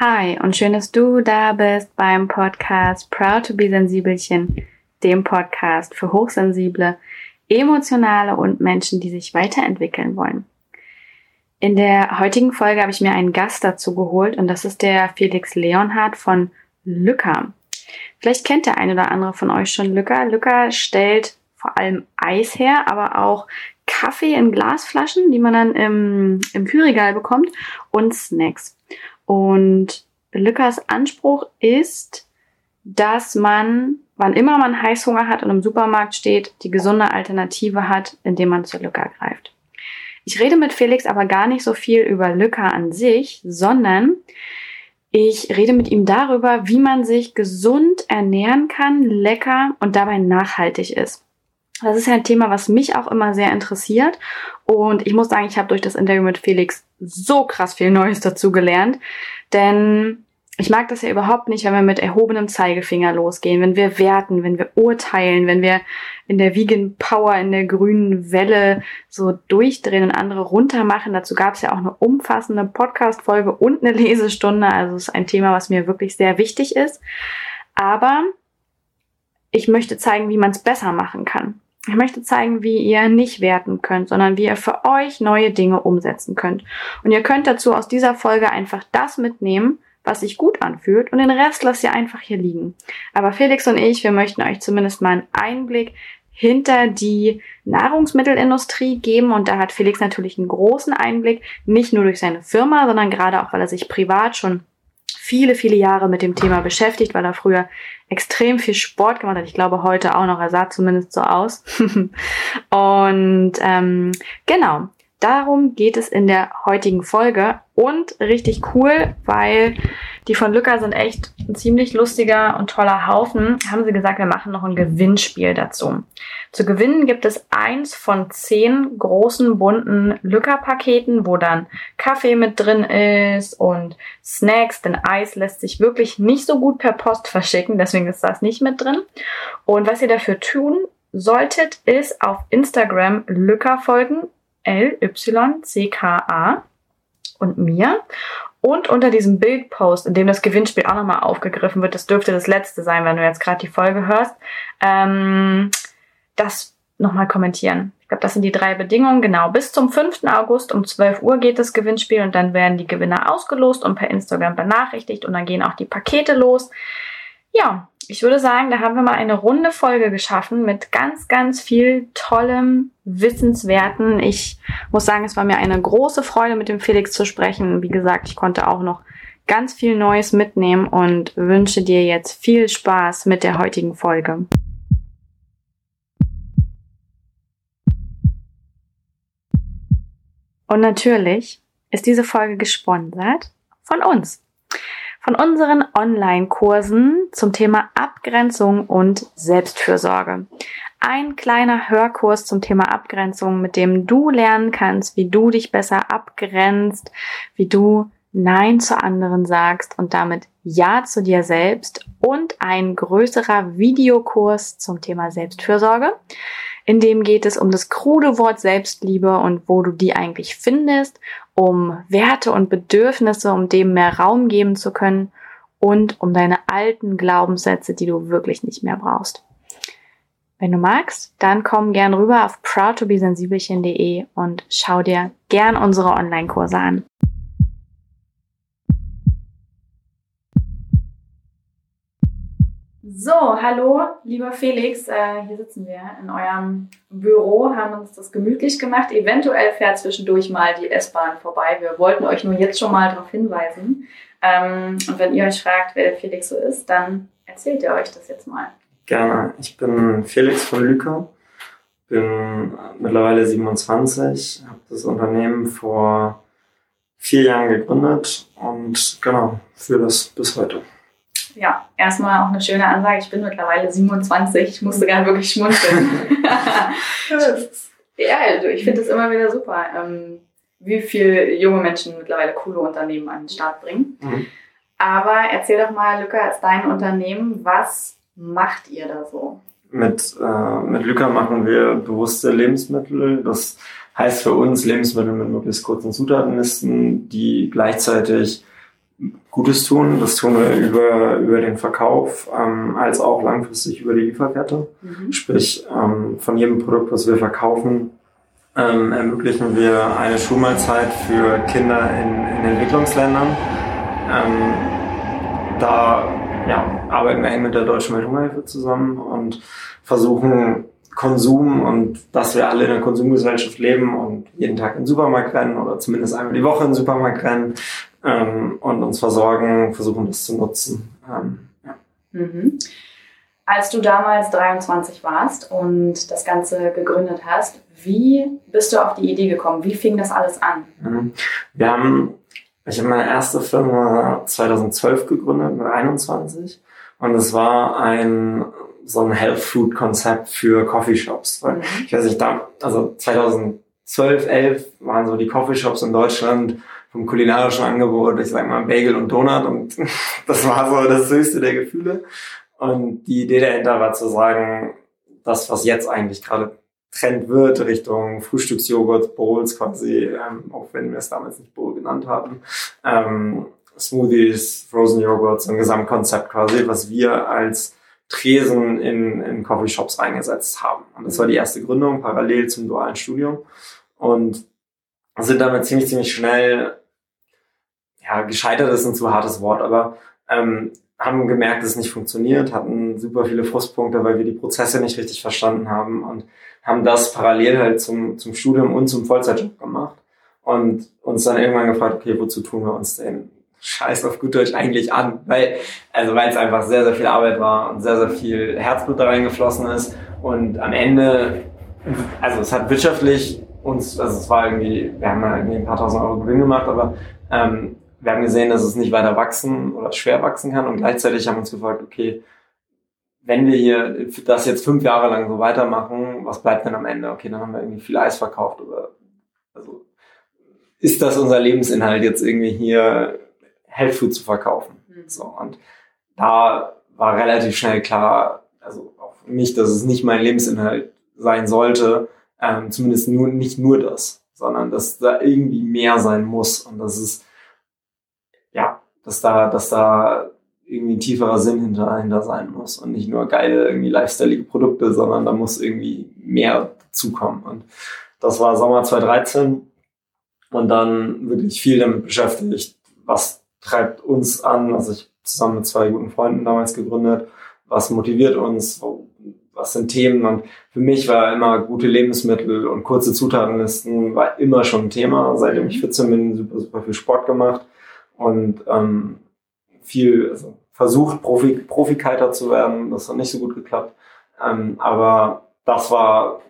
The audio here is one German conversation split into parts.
Hi und schön, dass du da bist beim Podcast Proud to be Sensibelchen, dem Podcast für Hochsensible, emotionale und Menschen, die sich weiterentwickeln wollen. In der heutigen Folge habe ich mir einen Gast dazu geholt und das ist der Felix Leonhardt von Lücker. Vielleicht kennt der eine oder andere von euch schon Lücker. Lücker stellt vor allem Eis her, aber auch Kaffee in Glasflaschen, die man dann im, im Kühlregal bekommt und Snacks. Und Lückers Anspruch ist, dass man, wann immer man Heißhunger hat und im Supermarkt steht, die gesunde Alternative hat, indem man zur Lücker greift. Ich rede mit Felix aber gar nicht so viel über Lücker an sich, sondern ich rede mit ihm darüber, wie man sich gesund ernähren kann, lecker und dabei nachhaltig ist. Das ist ja ein Thema, was mich auch immer sehr interessiert. Und ich muss sagen, ich habe durch das Interview mit Felix so krass viel Neues dazu gelernt. Denn ich mag das ja überhaupt nicht, wenn wir mit erhobenem Zeigefinger losgehen, wenn wir werten, wenn wir urteilen, wenn wir in der Vegan Power, in der grünen Welle so durchdrehen und andere runtermachen. Dazu gab es ja auch eine umfassende Podcast-Folge und eine Lesestunde. Also es ist ein Thema, was mir wirklich sehr wichtig ist. Aber ich möchte zeigen, wie man es besser machen kann. Ich möchte zeigen, wie ihr nicht werten könnt, sondern wie ihr für euch neue Dinge umsetzen könnt. Und ihr könnt dazu aus dieser Folge einfach das mitnehmen, was sich gut anfühlt und den Rest lasst ihr einfach hier liegen. Aber Felix und ich, wir möchten euch zumindest mal einen Einblick hinter die Nahrungsmittelindustrie geben und da hat Felix natürlich einen großen Einblick, nicht nur durch seine Firma, sondern gerade auch, weil er sich privat schon viele, viele Jahre mit dem Thema beschäftigt, weil er früher extrem viel Sport gemacht hat. Ich glaube heute auch noch, er sah zumindest so aus. und ähm, genau, darum geht es in der heutigen Folge. Und richtig cool, weil die von Lücker sind echt ein ziemlich lustiger und toller Haufen. Haben sie gesagt, wir machen noch ein Gewinnspiel dazu. Zu gewinnen gibt es eins von zehn großen bunten Lücker-Paketen, wo dann Kaffee mit drin ist und Snacks, denn Eis lässt sich wirklich nicht so gut per Post verschicken, deswegen ist das nicht mit drin. Und was ihr dafür tun solltet, ist auf Instagram Lücker folgen, L-Y-C-K-A und mir. Und unter diesem Bildpost, in dem das Gewinnspiel auch nochmal aufgegriffen wird, das dürfte das letzte sein, wenn du jetzt gerade die Folge hörst, ähm, das nochmal kommentieren. Ich glaube, das sind die drei Bedingungen. Genau, bis zum 5. August um 12 Uhr geht das Gewinnspiel und dann werden die Gewinner ausgelost und per Instagram benachrichtigt und dann gehen auch die Pakete los. Ja, ich würde sagen, da haben wir mal eine runde Folge geschaffen mit ganz, ganz viel tollem, wissenswerten. Ich muss sagen, es war mir eine große Freude, mit dem Felix zu sprechen. Wie gesagt, ich konnte auch noch ganz viel Neues mitnehmen und wünsche dir jetzt viel Spaß mit der heutigen Folge. Und natürlich ist diese Folge gesponsert von uns von unseren Online-Kursen zum Thema Abgrenzung und Selbstfürsorge. Ein kleiner Hörkurs zum Thema Abgrenzung, mit dem du lernen kannst, wie du dich besser abgrenzt, wie du Nein zu anderen sagst und damit Ja zu dir selbst und ein größerer Videokurs zum Thema Selbstfürsorge. In dem geht es um das krude Wort Selbstliebe und wo du die eigentlich findest, um Werte und Bedürfnisse, um dem mehr Raum geben zu können und um deine alten Glaubenssätze, die du wirklich nicht mehr brauchst. Wenn du magst, dann komm gern rüber auf proudtobesensibelchen.de und schau dir gern unsere Online-Kurse an. So, hallo, lieber Felix. Äh, hier sitzen wir in eurem Büro, haben uns das gemütlich gemacht. Eventuell fährt zwischendurch mal die S-Bahn vorbei. Wir wollten euch nur jetzt schon mal darauf hinweisen. Ähm, und wenn ihr euch fragt, wer der Felix so ist, dann erzählt ihr euch das jetzt mal. Gerne. Ich bin Felix von Lücker, bin mittlerweile 27, habe das Unternehmen vor vier Jahren gegründet und genau, führe das bis heute ja, erstmal auch eine schöne Ansage. Ich bin mittlerweile 27. Ich musste gar wirklich schmunzeln. ja, also ich finde es immer wieder super, ähm, wie viele junge Menschen mittlerweile coole Unternehmen an den Start bringen. Mhm. Aber erzähl doch mal, Luca, als dein Unternehmen, was macht ihr da so? Mit, äh, mit Luca machen wir bewusste Lebensmittel. Das heißt für uns Lebensmittel mit möglichst kurzen Zutatenlisten, die gleichzeitig Gutes tun. Das tun wir über, über den Verkauf, ähm, als auch langfristig über die Lieferkette. Mhm. Sprich, ähm, von jedem Produkt, was wir verkaufen, ähm, ermöglichen wir eine Schulmahlzeit für Kinder in, in Entwicklungsländern. Ähm, da ja, arbeiten wir eng mit der Deutschen Welthungerhilfe zusammen und versuchen Konsum und dass wir alle in einer Konsumgesellschaft leben und jeden Tag in den Supermarkt rennen oder zumindest einmal die Woche in den Supermarkt rennen ähm, und uns versorgen, versuchen das zu nutzen. Ähm, ja. mhm. Als du damals 23 warst und das Ganze gegründet hast, wie bist du auf die Idee gekommen? Wie fing das alles an? Mhm. Wir haben, ich habe meine erste Firma 2012 gegründet mit 21 und es war ein so ein Health Food Konzept für Coffeeshops. Mhm. Ich weiß nicht, da, also 2012, 11 waren so die Coffeeshops in Deutschland vom kulinarischen Angebot, ich sag mal Bagel und Donut und das war so das höchste der Gefühle. Und die Idee dahinter war zu sagen, das, was jetzt eigentlich gerade Trend wird, Richtung Frühstücksjoghurt, Bowls quasi, ähm, auch wenn wir es damals nicht Bowl genannt haben, ähm, Smoothies, Frozen Joghurts, ein Gesamtkonzept quasi, was wir als Tresen in, in Coffeeshops reingesetzt haben. Und das war die erste Gründung parallel zum dualen Studium. Und sind damit ziemlich, ziemlich schnell, ja, gescheitert ist ein zu hartes Wort, aber ähm, haben gemerkt, dass es nicht funktioniert, hatten super viele Frustpunkte, weil wir die Prozesse nicht richtig verstanden haben und haben das parallel halt zum, zum Studium und zum Vollzeitjob gemacht und uns dann irgendwann gefragt, okay, wozu tun wir uns den Scheiß auf gut Deutsch eigentlich an? Weil, also weil es einfach sehr, sehr viel Arbeit war und sehr, sehr viel Herzblut da reingeflossen ist und am Ende, also es hat wirtschaftlich uns, also es war irgendwie, wir haben ja irgendwie ein paar tausend Euro Gewinn gemacht, aber ähm, wir haben gesehen, dass es nicht weiter wachsen oder schwer wachsen kann und gleichzeitig haben uns gefragt, okay, wenn wir hier das jetzt fünf Jahre lang so weitermachen, was bleibt denn am Ende? Okay, dann haben wir irgendwie viel Eis verkauft oder also ist das unser Lebensinhalt jetzt irgendwie hier Health Food zu verkaufen? Mhm. So und da war relativ schnell klar, also auch für mich, dass es nicht mein Lebensinhalt sein sollte, ähm, zumindest nur nicht nur das, sondern dass da irgendwie mehr sein muss und dass es ja, dass da, dass da irgendwie ein tieferer Sinn hinter, hinter sein muss und nicht nur geile, irgendwie lifestyleige Produkte, sondern da muss irgendwie mehr zukommen. Und das war Sommer 2013 und dann wirklich viel damit beschäftigt, was treibt uns an, also ich zusammen mit zwei guten Freunden damals gegründet, was motiviert uns, was sind Themen und für mich war immer gute Lebensmittel und kurze Zutatenlisten war immer schon ein Thema, seitdem ich 14 bin, super, super viel Sport gemacht und ähm, viel also versucht, Profi, Profikiter zu werden. Das hat nicht so gut geklappt. Ähm, aber das war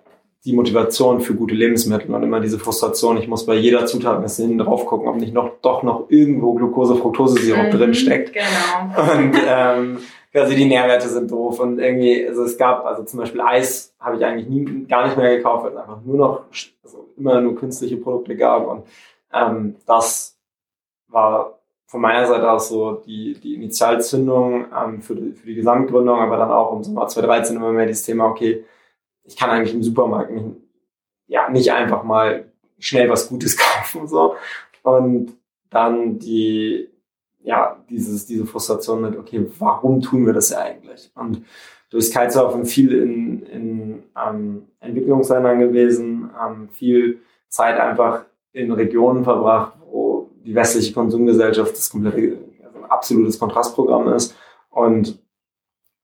die Motivation für gute Lebensmittel und immer diese Frustration. Ich muss bei jeder Zutat ein bisschen hinten drauf gucken, ob nicht noch doch noch irgendwo Glucose, Fructose-Sirup mhm, drin steckt. Genau. Und ähm, quasi die Nährwerte sind doof und irgendwie, also es gab, also zum Beispiel Eis habe ich eigentlich nie, gar nicht mehr gekauft, weil es einfach nur noch, also immer nur künstliche Produkte gab und ähm, das war von meiner Seite aus so die, die Initialzündung ähm, für, die, für die Gesamtgründung, aber dann auch im Sommer 2013 immer mehr dieses Thema, okay, ich kann eigentlich im Supermarkt nicht, ja, nicht einfach mal schnell was Gutes kaufen so. Und dann die, ja, dieses, diese Frustration mit, okay, warum tun wir das ja eigentlich? Und durch Kitesurfen viel in, in ähm, Entwicklungsländern gewesen, ähm, viel Zeit einfach in Regionen verbracht, wo die westliche Konsumgesellschaft das komplette, also ein absolutes Kontrastprogramm ist. Und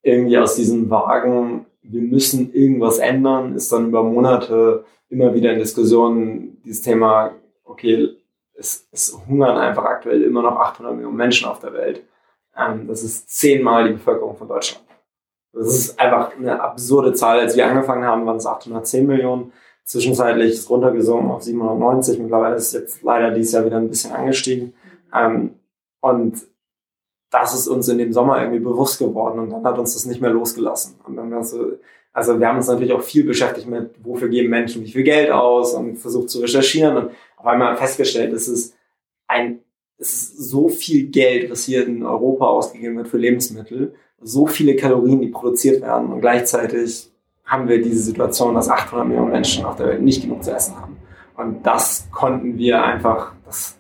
irgendwie aus diesem Wagen, wir müssen irgendwas ändern, ist dann über Monate immer wieder in Diskussionen dieses Thema, okay, es, es hungern einfach aktuell immer noch 800 Millionen Menschen auf der Welt. Ähm, das ist zehnmal die Bevölkerung von Deutschland. Das ist einfach eine absurde Zahl. Als wir angefangen haben, waren es 810 Millionen. Zwischenzeitlich ist runtergesunken auf 790. Mittlerweile ist es jetzt leider dieses Jahr wieder ein bisschen angestiegen. Ähm, und das ist uns in dem Sommer irgendwie bewusst geworden und dann hat uns das nicht mehr losgelassen. Und dann also, also wir haben uns natürlich auch viel beschäftigt mit, wofür geben Menschen wie viel Geld aus und versucht zu recherchieren und auf einmal festgestellt, es ist ein, es ist so viel Geld, was hier in Europa ausgegeben wird für Lebensmittel, so viele Kalorien, die produziert werden und gleichzeitig haben wir diese Situation, dass 800 Millionen Menschen auf der Welt nicht genug zu essen haben. Und das konnten wir einfach, das,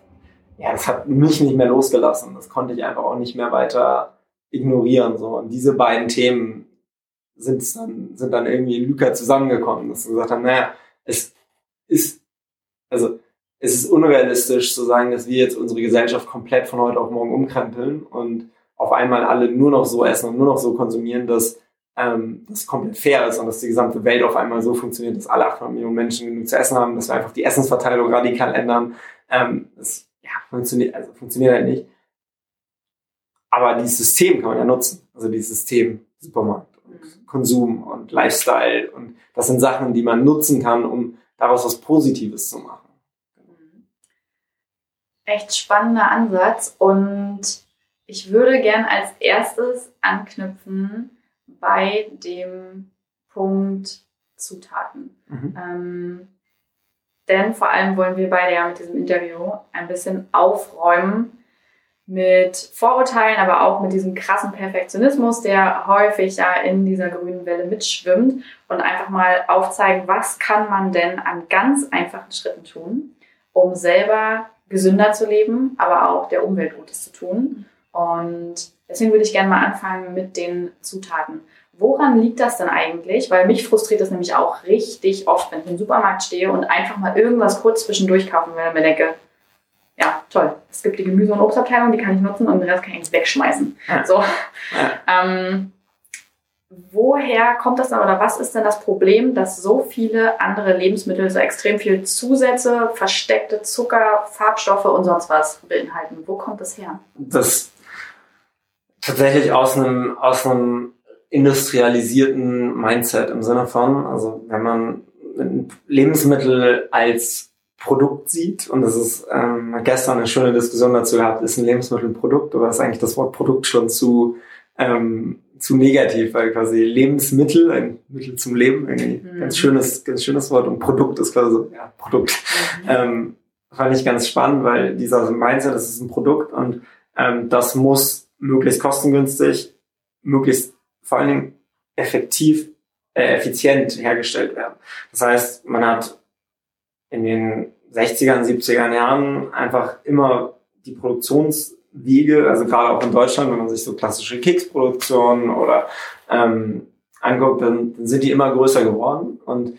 ja, das hat mich nicht mehr losgelassen. Das konnte ich einfach auch nicht mehr weiter ignorieren. So. Und diese beiden Themen sind dann, sind dann irgendwie in Luca zusammengekommen, dass wir gesagt haben, naja, es ist, also, es ist unrealistisch zu sagen, dass wir jetzt unsere Gesellschaft komplett von heute auf morgen umkrempeln und auf einmal alle nur noch so essen und nur noch so konsumieren, dass ähm, das komplett fair ist und dass die gesamte Welt auf einmal so funktioniert, dass alle 800 Millionen Menschen genug zu essen haben, dass wir einfach die Essensverteilung radikal ändern. Ähm, das ja, funktioniert, also funktioniert halt nicht. Aber dieses System kann man ja nutzen. Also dieses System Supermarkt und mhm. Konsum und Lifestyle und das sind Sachen, die man nutzen kann, um daraus was Positives zu machen. Mhm. Echt spannender Ansatz und ich würde gern als erstes anknüpfen bei dem Punkt Zutaten. Mhm. Ähm, denn vor allem wollen wir beide ja mit diesem Interview ein bisschen aufräumen mit Vorurteilen, aber auch mit diesem krassen Perfektionismus, der häufig ja in dieser grünen Welle mitschwimmt und einfach mal aufzeigen, was kann man denn an ganz einfachen Schritten tun, um selber gesünder zu leben, aber auch der Umwelt Gutes zu tun. Und deswegen würde ich gerne mal anfangen mit den Zutaten. Woran liegt das denn eigentlich? Weil mich frustriert das nämlich auch richtig oft, wenn ich im Supermarkt stehe und einfach mal irgendwas kurz zwischendurch kaufen will und mir denke, ja, toll, es gibt die Gemüse- und Obstabteilung, die kann ich nutzen und den Rest kann ich wegschmeißen. Ja. So. Ja. Ähm, woher kommt das dann oder was ist denn das Problem, dass so viele andere Lebensmittel so extrem viel Zusätze, versteckte Zucker, Farbstoffe und sonst was beinhalten? Wo kommt das her? Das tatsächlich aus einem, aus einem industrialisierten Mindset im Sinne von, also wenn man Lebensmittel als Produkt sieht, und das ist ähm, gestern eine schöne Diskussion dazu gehabt, ist ein Lebensmittel ein Produkt oder ist eigentlich das Wort Produkt schon zu, ähm, zu negativ, weil quasi Lebensmittel, ein Mittel zum Leben, irgendwie mhm. ganz schönes, ganz schönes Wort und Produkt ist quasi so, ja, Produkt. Mhm. Ähm, fand ich ganz spannend, weil dieser Mindset, das ist ein Produkt und ähm, das muss möglichst kostengünstig, möglichst vor allen Dingen effektiv, äh, effizient hergestellt werden. Das heißt, man hat in den 60er, 70er Jahren einfach immer die Produktionswege, also gerade auch in Deutschland, wenn man sich so klassische Keksproduktionen oder ähm, anguckt, dann, dann sind die immer größer geworden und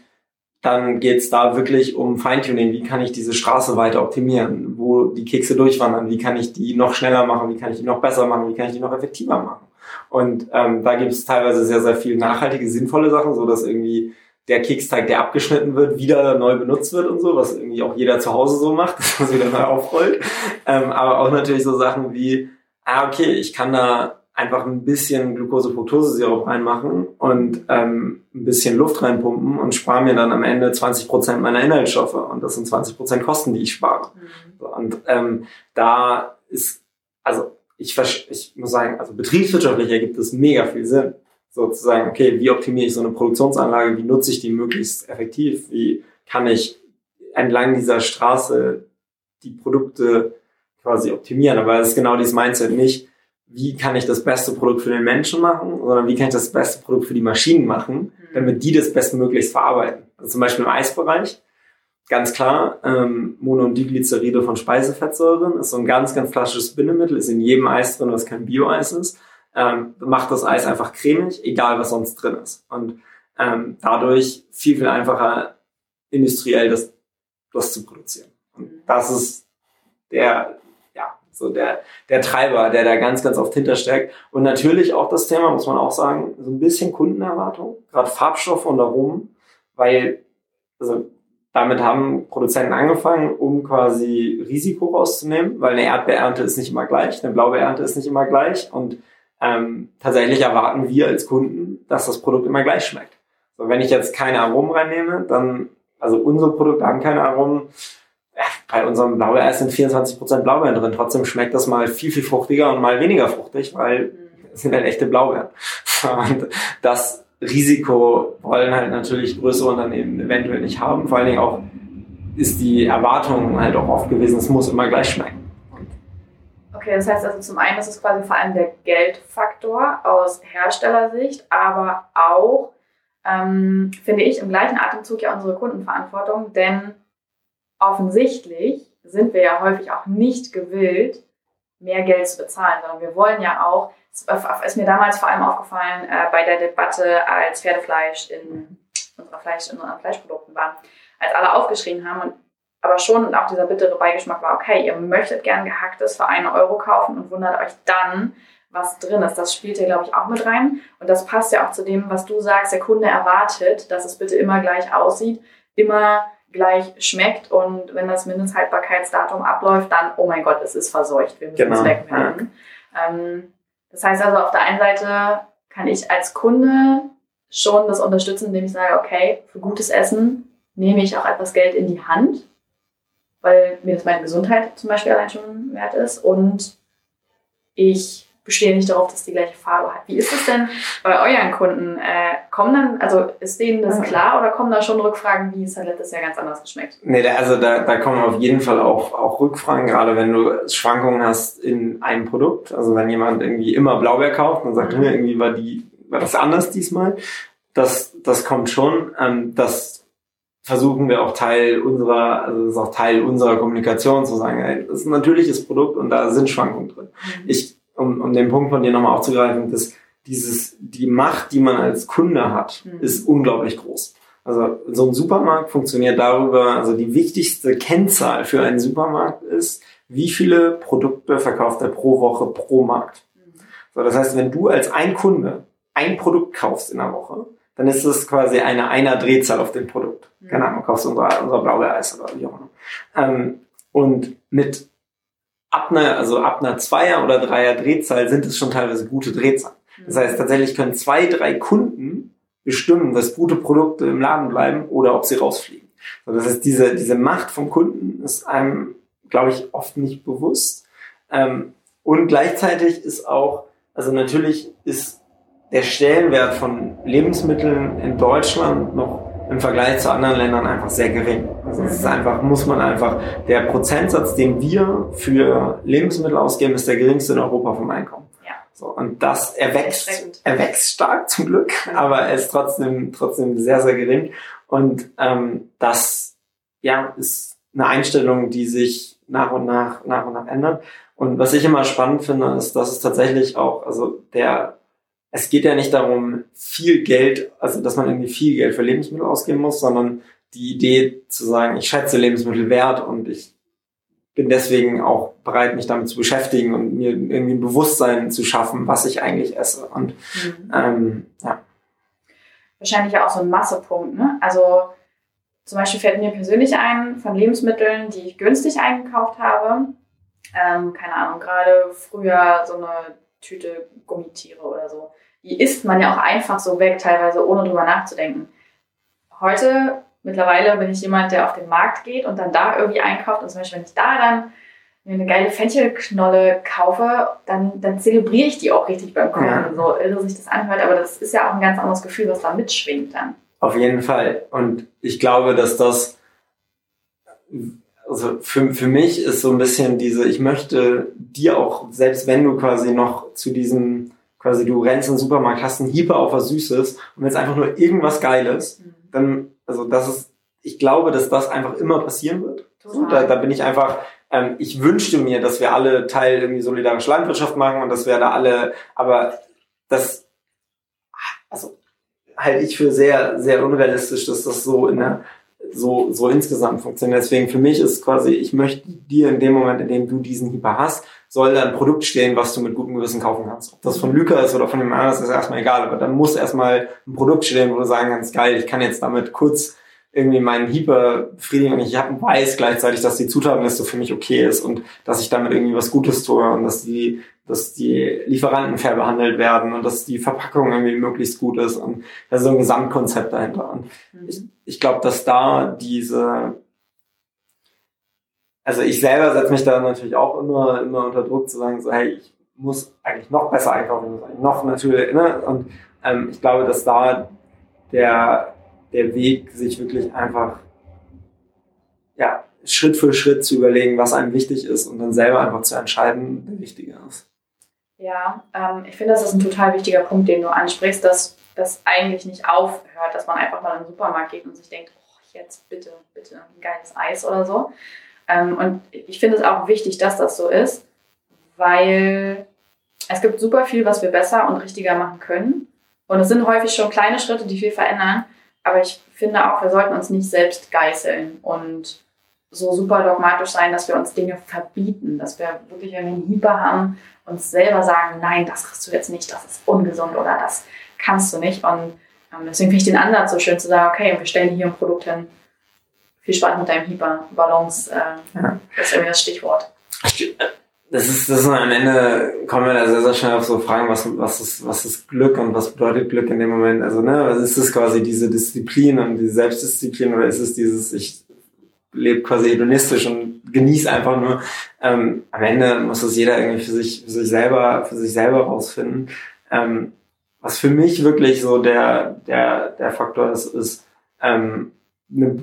dann geht's da wirklich um Feintuning. Wie kann ich diese Straße weiter optimieren? Wo die Kekse durchwandern? Wie kann ich die noch schneller machen? Wie kann ich die noch besser machen? Wie kann ich die noch effektiver machen? Und ähm, da gibt es teilweise sehr, sehr viel nachhaltige, sinnvolle Sachen, so dass irgendwie der Keksteig, der abgeschnitten wird, wieder neu benutzt wird und so, was irgendwie auch jeder zu Hause so macht, dass man es wieder neu aufrollt. Ähm, aber auch natürlich so Sachen wie, ah, okay, ich kann da einfach ein bisschen Glucose-Fructose-Sirup reinmachen und ähm, ein bisschen Luft reinpumpen und spare mir dann am Ende 20 Prozent meiner Inhaltsstoffe. Und das sind 20 Prozent Kosten, die ich spare. Mhm. Und ähm, da ist, also ich, ich muss sagen, also betriebswirtschaftlich ergibt es mega viel Sinn. Sozusagen, okay, wie optimiere ich so eine Produktionsanlage, wie nutze ich die möglichst effektiv, wie kann ich entlang dieser Straße die Produkte quasi optimieren. Aber es ist genau dieses Mindset nicht, wie kann ich das beste Produkt für den Menschen machen, sondern wie kann ich das beste Produkt für die Maschinen machen, mhm. damit die das bestmöglichst verarbeiten. Also zum Beispiel im Eisbereich ganz klar, ähm, Mono- und Diglyceride von Speisefettsäuren ist so ein ganz, ganz klassisches Bindemittel, ist in jedem Eis drin, was kein Bio-Eis ist. Ähm, macht das Eis einfach cremig, egal was sonst drin ist. Und ähm, dadurch viel, viel einfacher industriell das, das zu produzieren. Und das ist der, ja, so der, der Treiber, der da ganz, ganz oft hintersteckt. Und natürlich auch das Thema, muss man auch sagen, so ein bisschen Kundenerwartung, gerade Farbstoffe und Aromen, weil, also damit haben Produzenten angefangen, um quasi Risiko rauszunehmen, weil eine Erdbeerernte ist nicht immer gleich, eine Blaubeerernte ist nicht immer gleich und ähm, tatsächlich erwarten wir als Kunden, dass das Produkt immer gleich schmeckt. So, wenn ich jetzt keine Aromen reinnehme, dann, also unsere Produkte haben keine Aromen, bei unserem Blaubeer sind 24% Blaubeeren drin, trotzdem schmeckt das mal viel, viel fruchtiger und mal weniger fruchtig, weil es sind halt echte Blaubeeren. Und das Risiko wollen halt natürlich größere Unternehmen eventuell nicht haben. Vor allen Dingen auch ist die Erwartung halt auch oft gewesen, es muss immer gleich schmecken. Okay, das heißt also zum einen ist es quasi vor allem der Geldfaktor aus Herstellersicht, aber auch, ähm, finde ich, im gleichen Atemzug ja unsere Kundenverantwortung, denn offensichtlich sind wir ja häufig auch nicht gewillt, mehr Geld zu bezahlen, sondern wir wollen ja auch, ist mir damals vor allem aufgefallen äh, bei der Debatte, als Pferdefleisch in unserer Fleisch, in unseren Fleischprodukten war, als alle aufgeschrien haben und aber schon auch dieser bittere Beigeschmack war, okay, ihr möchtet gern gehacktes für einen Euro kaufen und wundert euch dann, was drin ist. Das spielt hier, glaube ich, auch mit rein. Und das passt ja auch zu dem, was du sagst. Der Kunde erwartet, dass es bitte immer gleich aussieht, immer gleich schmeckt und wenn das Mindesthaltbarkeitsdatum abläuft, dann, oh mein Gott, es ist verseucht, wir müssen genau. es wegwerfen. Ja. Ähm, das heißt also, auf der einen Seite kann ich als Kunde schon das unterstützen, indem ich sage, okay, für gutes Essen nehme ich auch etwas Geld in die Hand, weil mir das meine Gesundheit zum Beispiel allein schon wert ist. Und ich bestehe nicht darauf, dass die gleiche Farbe hat. Wie ist es denn bei euren Kunden? Äh, kommen dann, also ist denen das klar oder kommen da schon Rückfragen, wie es hat letztes Jahr ganz anders geschmeckt? Nee, also da, da kommen auf jeden Fall auch, auch Rückfragen, gerade wenn du Schwankungen hast in einem Produkt. Also wenn jemand irgendwie immer Blaubeer kauft und sagt, mhm. irgendwie war die, war das anders diesmal. Das, das kommt schon. Ähm, das versuchen wir auch Teil unserer, also das ist auch Teil unserer Kommunikation zu sagen, ey, das ist ein natürliches Produkt und da sind Schwankungen drin. Mhm. Ich um, um den Punkt von dir nochmal aufzugreifen, dass dieses, die Macht, die man als Kunde hat, mhm. ist unglaublich groß. Also so ein Supermarkt funktioniert darüber, also die wichtigste Kennzahl für einen Supermarkt ist, wie viele Produkte verkauft er pro Woche pro Markt. Mhm. So, das heißt, wenn du als ein Kunde ein Produkt kaufst in der Woche, dann ist es quasi eine einer Drehzahl auf dem Produkt. Mhm. Keine Ahnung, kaufst unser, unser blaue Eis oder wie auch immer. Ähm, und mit ab einer, also ab einer Zweier- oder Dreier Drehzahl sind es schon teilweise gute Drehzahlen. Das heißt, tatsächlich können zwei, drei Kunden bestimmen, dass gute Produkte im Laden bleiben oder ob sie rausfliegen. das heißt, diese, diese Macht vom Kunden ist einem, glaube ich, oft nicht bewusst. Ähm, und gleichzeitig ist auch, also natürlich ist der Stellenwert von Lebensmitteln in Deutschland noch im Vergleich zu anderen Ländern einfach sehr gering. Also es ist einfach, muss man einfach, der Prozentsatz, den wir für Lebensmittel ausgeben, ist der geringste in Europa vom Einkommen. Ja. So, und das erwächst, erwächst stark zum Glück, aber er ist trotzdem, trotzdem sehr, sehr gering. Und ähm, das ja, ist eine Einstellung, die sich nach und nach, nach und nach ändert. Und was ich immer spannend finde, ist, dass es tatsächlich auch, also der es geht ja nicht darum, viel Geld, also dass man irgendwie viel Geld für Lebensmittel ausgeben muss, sondern die Idee zu sagen, ich schätze Lebensmittel wert und ich bin deswegen auch bereit, mich damit zu beschäftigen und mir irgendwie ein Bewusstsein zu schaffen, was ich eigentlich esse. Und mhm. ähm, ja. Wahrscheinlich ja auch so ein Massepunkt, ne? Also zum Beispiel fällt mir persönlich ein von Lebensmitteln, die ich günstig eingekauft habe. Ähm, keine Ahnung, gerade früher so eine Tüte Gummitiere oder so die isst man ja auch einfach so weg, teilweise ohne drüber nachzudenken. Heute, mittlerweile bin ich jemand, der auf den Markt geht und dann da irgendwie einkauft. Und zum Beispiel, wenn ich da dann mir eine geile Fenchelknolle kaufe, dann, dann zelebriere ich die auch richtig beim Kochen. Ja. So irre sich das anhört, aber das ist ja auch ein ganz anderes Gefühl, was da mitschwingt dann. Auf jeden Fall. Und ich glaube, dass das, also für, für mich ist so ein bisschen diese, ich möchte dir auch, selbst wenn du quasi noch zu diesem quasi du rennst in den Supermarkt, hast einen Hieper auf was Süßes und willst einfach nur irgendwas Geiles, mhm. dann, also das ist, ich glaube, dass das einfach immer passieren wird. So, da, da bin ich einfach, ähm, ich wünschte mir, dass wir alle Teil irgendwie solidarische Landwirtschaft machen und dass wir da alle, aber das, also halte ich für sehr, sehr unrealistisch, dass das so in der so, so insgesamt funktioniert. Deswegen für mich ist quasi, ich möchte dir in dem Moment, in dem du diesen Hyper hast, soll da ein Produkt stehen, was du mit gutem Gewissen kaufen kannst. Ob das von Lyca ist oder von dem anderen, ist erstmal egal. Aber dann muss erstmal ein Produkt stehen, wo du sagen kannst, geil, ich kann jetzt damit kurz irgendwie meinen Hyper befriedigen und ich weiß gleichzeitig, dass die Zutatenliste für mich okay ist und dass ich damit irgendwie was Gutes tue und dass die, dass die Lieferanten fair behandelt werden und dass die Verpackung irgendwie möglichst gut ist und da ist so ein Gesamtkonzept dahinter. Und mhm. ich, ich glaube, dass da diese also ich selber setze mich da natürlich auch immer, immer unter Druck zu sagen, so, hey, ich muss eigentlich noch besser einkaufen, ich muss eigentlich noch natürlich, ne? Und ähm, ich glaube, dass da der, der Weg, sich wirklich einfach ja, Schritt für Schritt zu überlegen, was einem wichtig ist und dann selber einfach zu entscheiden, der richtige ist. Ja, ähm, ich finde, das ist ein total wichtiger Punkt, den du ansprichst, dass das eigentlich nicht aufhört, dass man einfach mal in den Supermarkt geht und sich denkt, oh, jetzt bitte, bitte ein geiles Eis oder so, Ähm, und ich finde es auch wichtig, dass das so ist, weil es gibt super viel, was wir besser und richtiger machen können. Und es sind häufig schon kleine Schritte, die viel verändern. Aber ich finde auch, wir sollten uns nicht selbst geißeln und so super dogmatisch sein, dass wir uns Dinge verbieten, dass wir wirklich einen Hieber haben, uns selber sagen, nein, das kriegst du jetzt nicht, das ist ungesund oder das kannst du nicht. Und ähm, deswegen finde ich den Ansatz so schön zu sagen, okay, wir stellen hier ein Produkt hin. Viel Spaß mit deinem Hyper. Balance, äh, ja. das ist irgendwie das Stichwort. Das ist, das ist am Ende, kommen wir da sehr, sehr schnell auf so Fragen, was, was ist, was ist Glück und was bedeutet Glück in dem Moment? Also, ne, ist es quasi diese Disziplin und diese Selbstdisziplin oder ist es dieses, ich lebe quasi hedonistisch und genieße einfach nur. Ähm, am Ende muss das jeder irgendwie für sich, für sich selber, für sich selber rausfinden. Ähm, was für mich wirklich so der, der, der Faktor ist, ist, ähm, eine,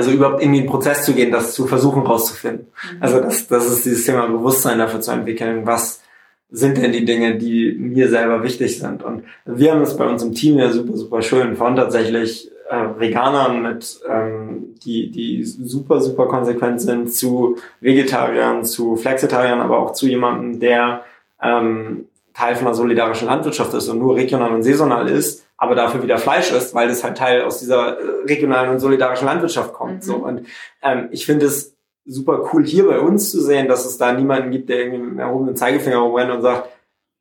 also überhaupt in den Prozess zu gehen, das zu versuchen rauszufinden. Mhm. Also das, das ist dieses Thema Bewusstsein dafür zu entwickeln, was sind denn die Dinge, die mir selber wichtig sind. Und wir haben es bei uns im Team ja super, super schön von tatsächlich äh, Veganern mit, ähm, die, die super, super konsequent sind, zu Vegetariern, zu Flexitariern, aber auch zu jemandem, der ähm, Teil von einer solidarischen Landwirtschaft ist und nur regional und saisonal ist, aber dafür wieder Fleisch ist, weil das halt Teil aus dieser äh, regionalen und solidarischen Landwirtschaft kommt. Mhm. So und ähm, ich finde es super cool hier bei uns zu sehen, dass es da niemanden gibt, der irgendwie mit erhobenen Zeigefinger rumrennt und sagt,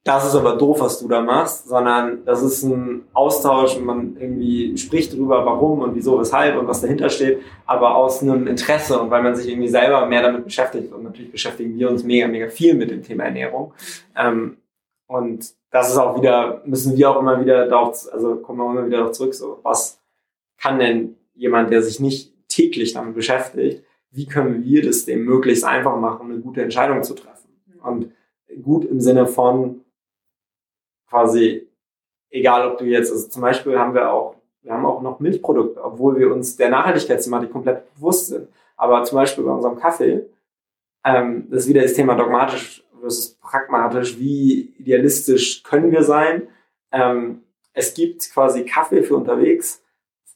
das ist aber doof, was du da machst, sondern das ist ein Austausch und man irgendwie spricht darüber, warum und wieso, weshalb und was dahinter steht, aber aus einem Interesse und weil man sich irgendwie selber mehr damit beschäftigt und natürlich beschäftigen wir uns mega, mega viel mit dem Thema Ernährung. Ähm, und das ist auch wieder, müssen wir auch immer wieder darauf, also kommen wir immer wieder darauf zurück, so, was kann denn jemand, der sich nicht täglich damit beschäftigt, wie können wir das dem möglichst einfach machen, eine gute Entscheidung zu treffen? Und gut im Sinne von, quasi, egal ob du jetzt, also zum Beispiel haben wir auch, wir haben auch noch Milchprodukte, obwohl wir uns der Nachhaltigkeitsthematik komplett bewusst sind. Aber zum Beispiel bei unserem Kaffee, ähm, das ist wieder das Thema dogmatisch versus pragmatisch, wie idealistisch können wir sein. Ähm, es gibt quasi Kaffee für unterwegs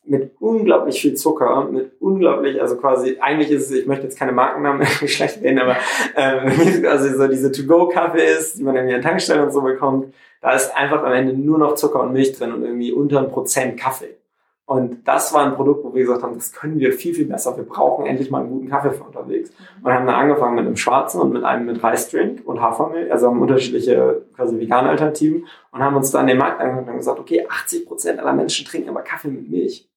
mit unglaublich viel Zucker, mit unglaublich, also quasi, eigentlich ist es, ich möchte jetzt keine Markennamen schlecht nennen, aber ähm, also so diese To-Go-Kaffee ist, die man irgendwie an Tankstellen und so bekommt, da ist einfach am Ende nur noch Zucker und Milch drin und irgendwie unter ein Prozent Kaffee. Und das war ein Produkt, wo wir gesagt haben, das können wir viel, viel besser. Wir brauchen endlich mal einen guten Kaffee für unterwegs. Und haben dann angefangen mit einem schwarzen und mit einem mit Reisdrink und Hafermilch, also haben unterschiedliche quasi vegane Alternativen und haben uns dann den Markt angeguckt und gesagt, okay, 80 Prozent aller Menschen trinken aber Kaffee mit Milch.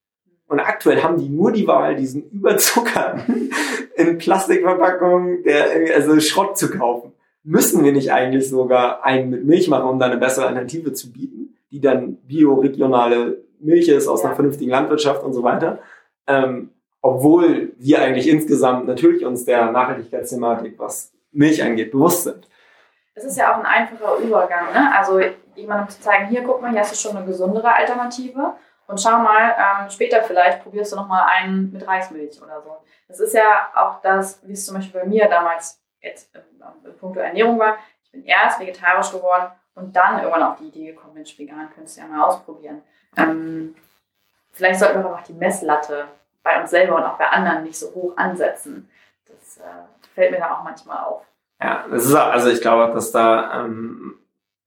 Und aktuell haben die nur die Wahl, diesen überzuckerten in Plastikverpackungen, der irgendwie, also Schrott zu kaufen müssen wir nicht eigentlich sogar einen mit Milch machen, um dann eine bessere Alternative zu bieten, die dann bioregionale Milch ist aus ja. einer vernünftigen Landwirtschaft und so weiter. Ähm, obwohl wir eigentlich insgesamt natürlich uns der Nachhaltigkeitsthematik, was Milch angeht, bewusst sind. Es ist ja auch ein einfacher Übergang. Ne? Also jemandem zu zeigen, hier guck mal, hier hast du schon eine gesündere Alternative und schau mal, ähm, später vielleicht probierst du nochmal einen mit Reismilch oder so. Das ist ja auch das, wie es zum Beispiel bei mir damals jetzt im, im Punkt Ernährung war. Ich bin erst vegetarisch geworden und dann irgendwann auf die Idee gekommen, Mensch, vegan könntest du ja mal ausprobieren. Ähm, vielleicht sollten wir auch die Messlatte bei uns selber und auch bei anderen nicht so hoch ansetzen. Das äh, fällt mir da auch manchmal auf. Ja, das ist also ich glaube, dass da, ähm,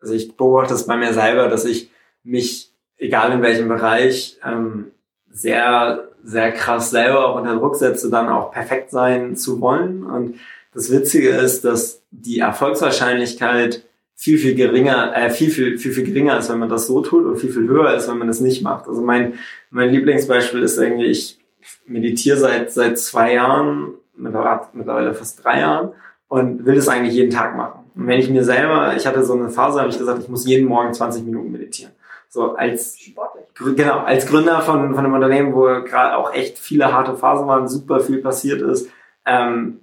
also ich beobachte es bei mir selber, dass ich mich, egal in welchem Bereich, ähm, sehr, sehr krass selber auch unter Druck setze, dann auch perfekt sein zu wollen und das Witzige ist, dass die Erfolgswahrscheinlichkeit viel, viel geringer, äh, viel, viel, viel, viel geringer ist, wenn man das so tut und viel, viel höher ist, wenn man das nicht macht. Also mein, mein Lieblingsbeispiel ist irgendwie, ich meditiere seit, seit zwei Jahren, mittlerweile fast drei Jahren und will das eigentlich jeden Tag machen. Und wenn ich mir selber, ich hatte so eine Phase, habe ich gesagt, ich muss jeden Morgen 20 Minuten meditieren. So als Sportlich. genau als Gründer von von einem Unternehmen, wo gerade auch echt viele harte Phasen waren, super viel passiert ist, ähm,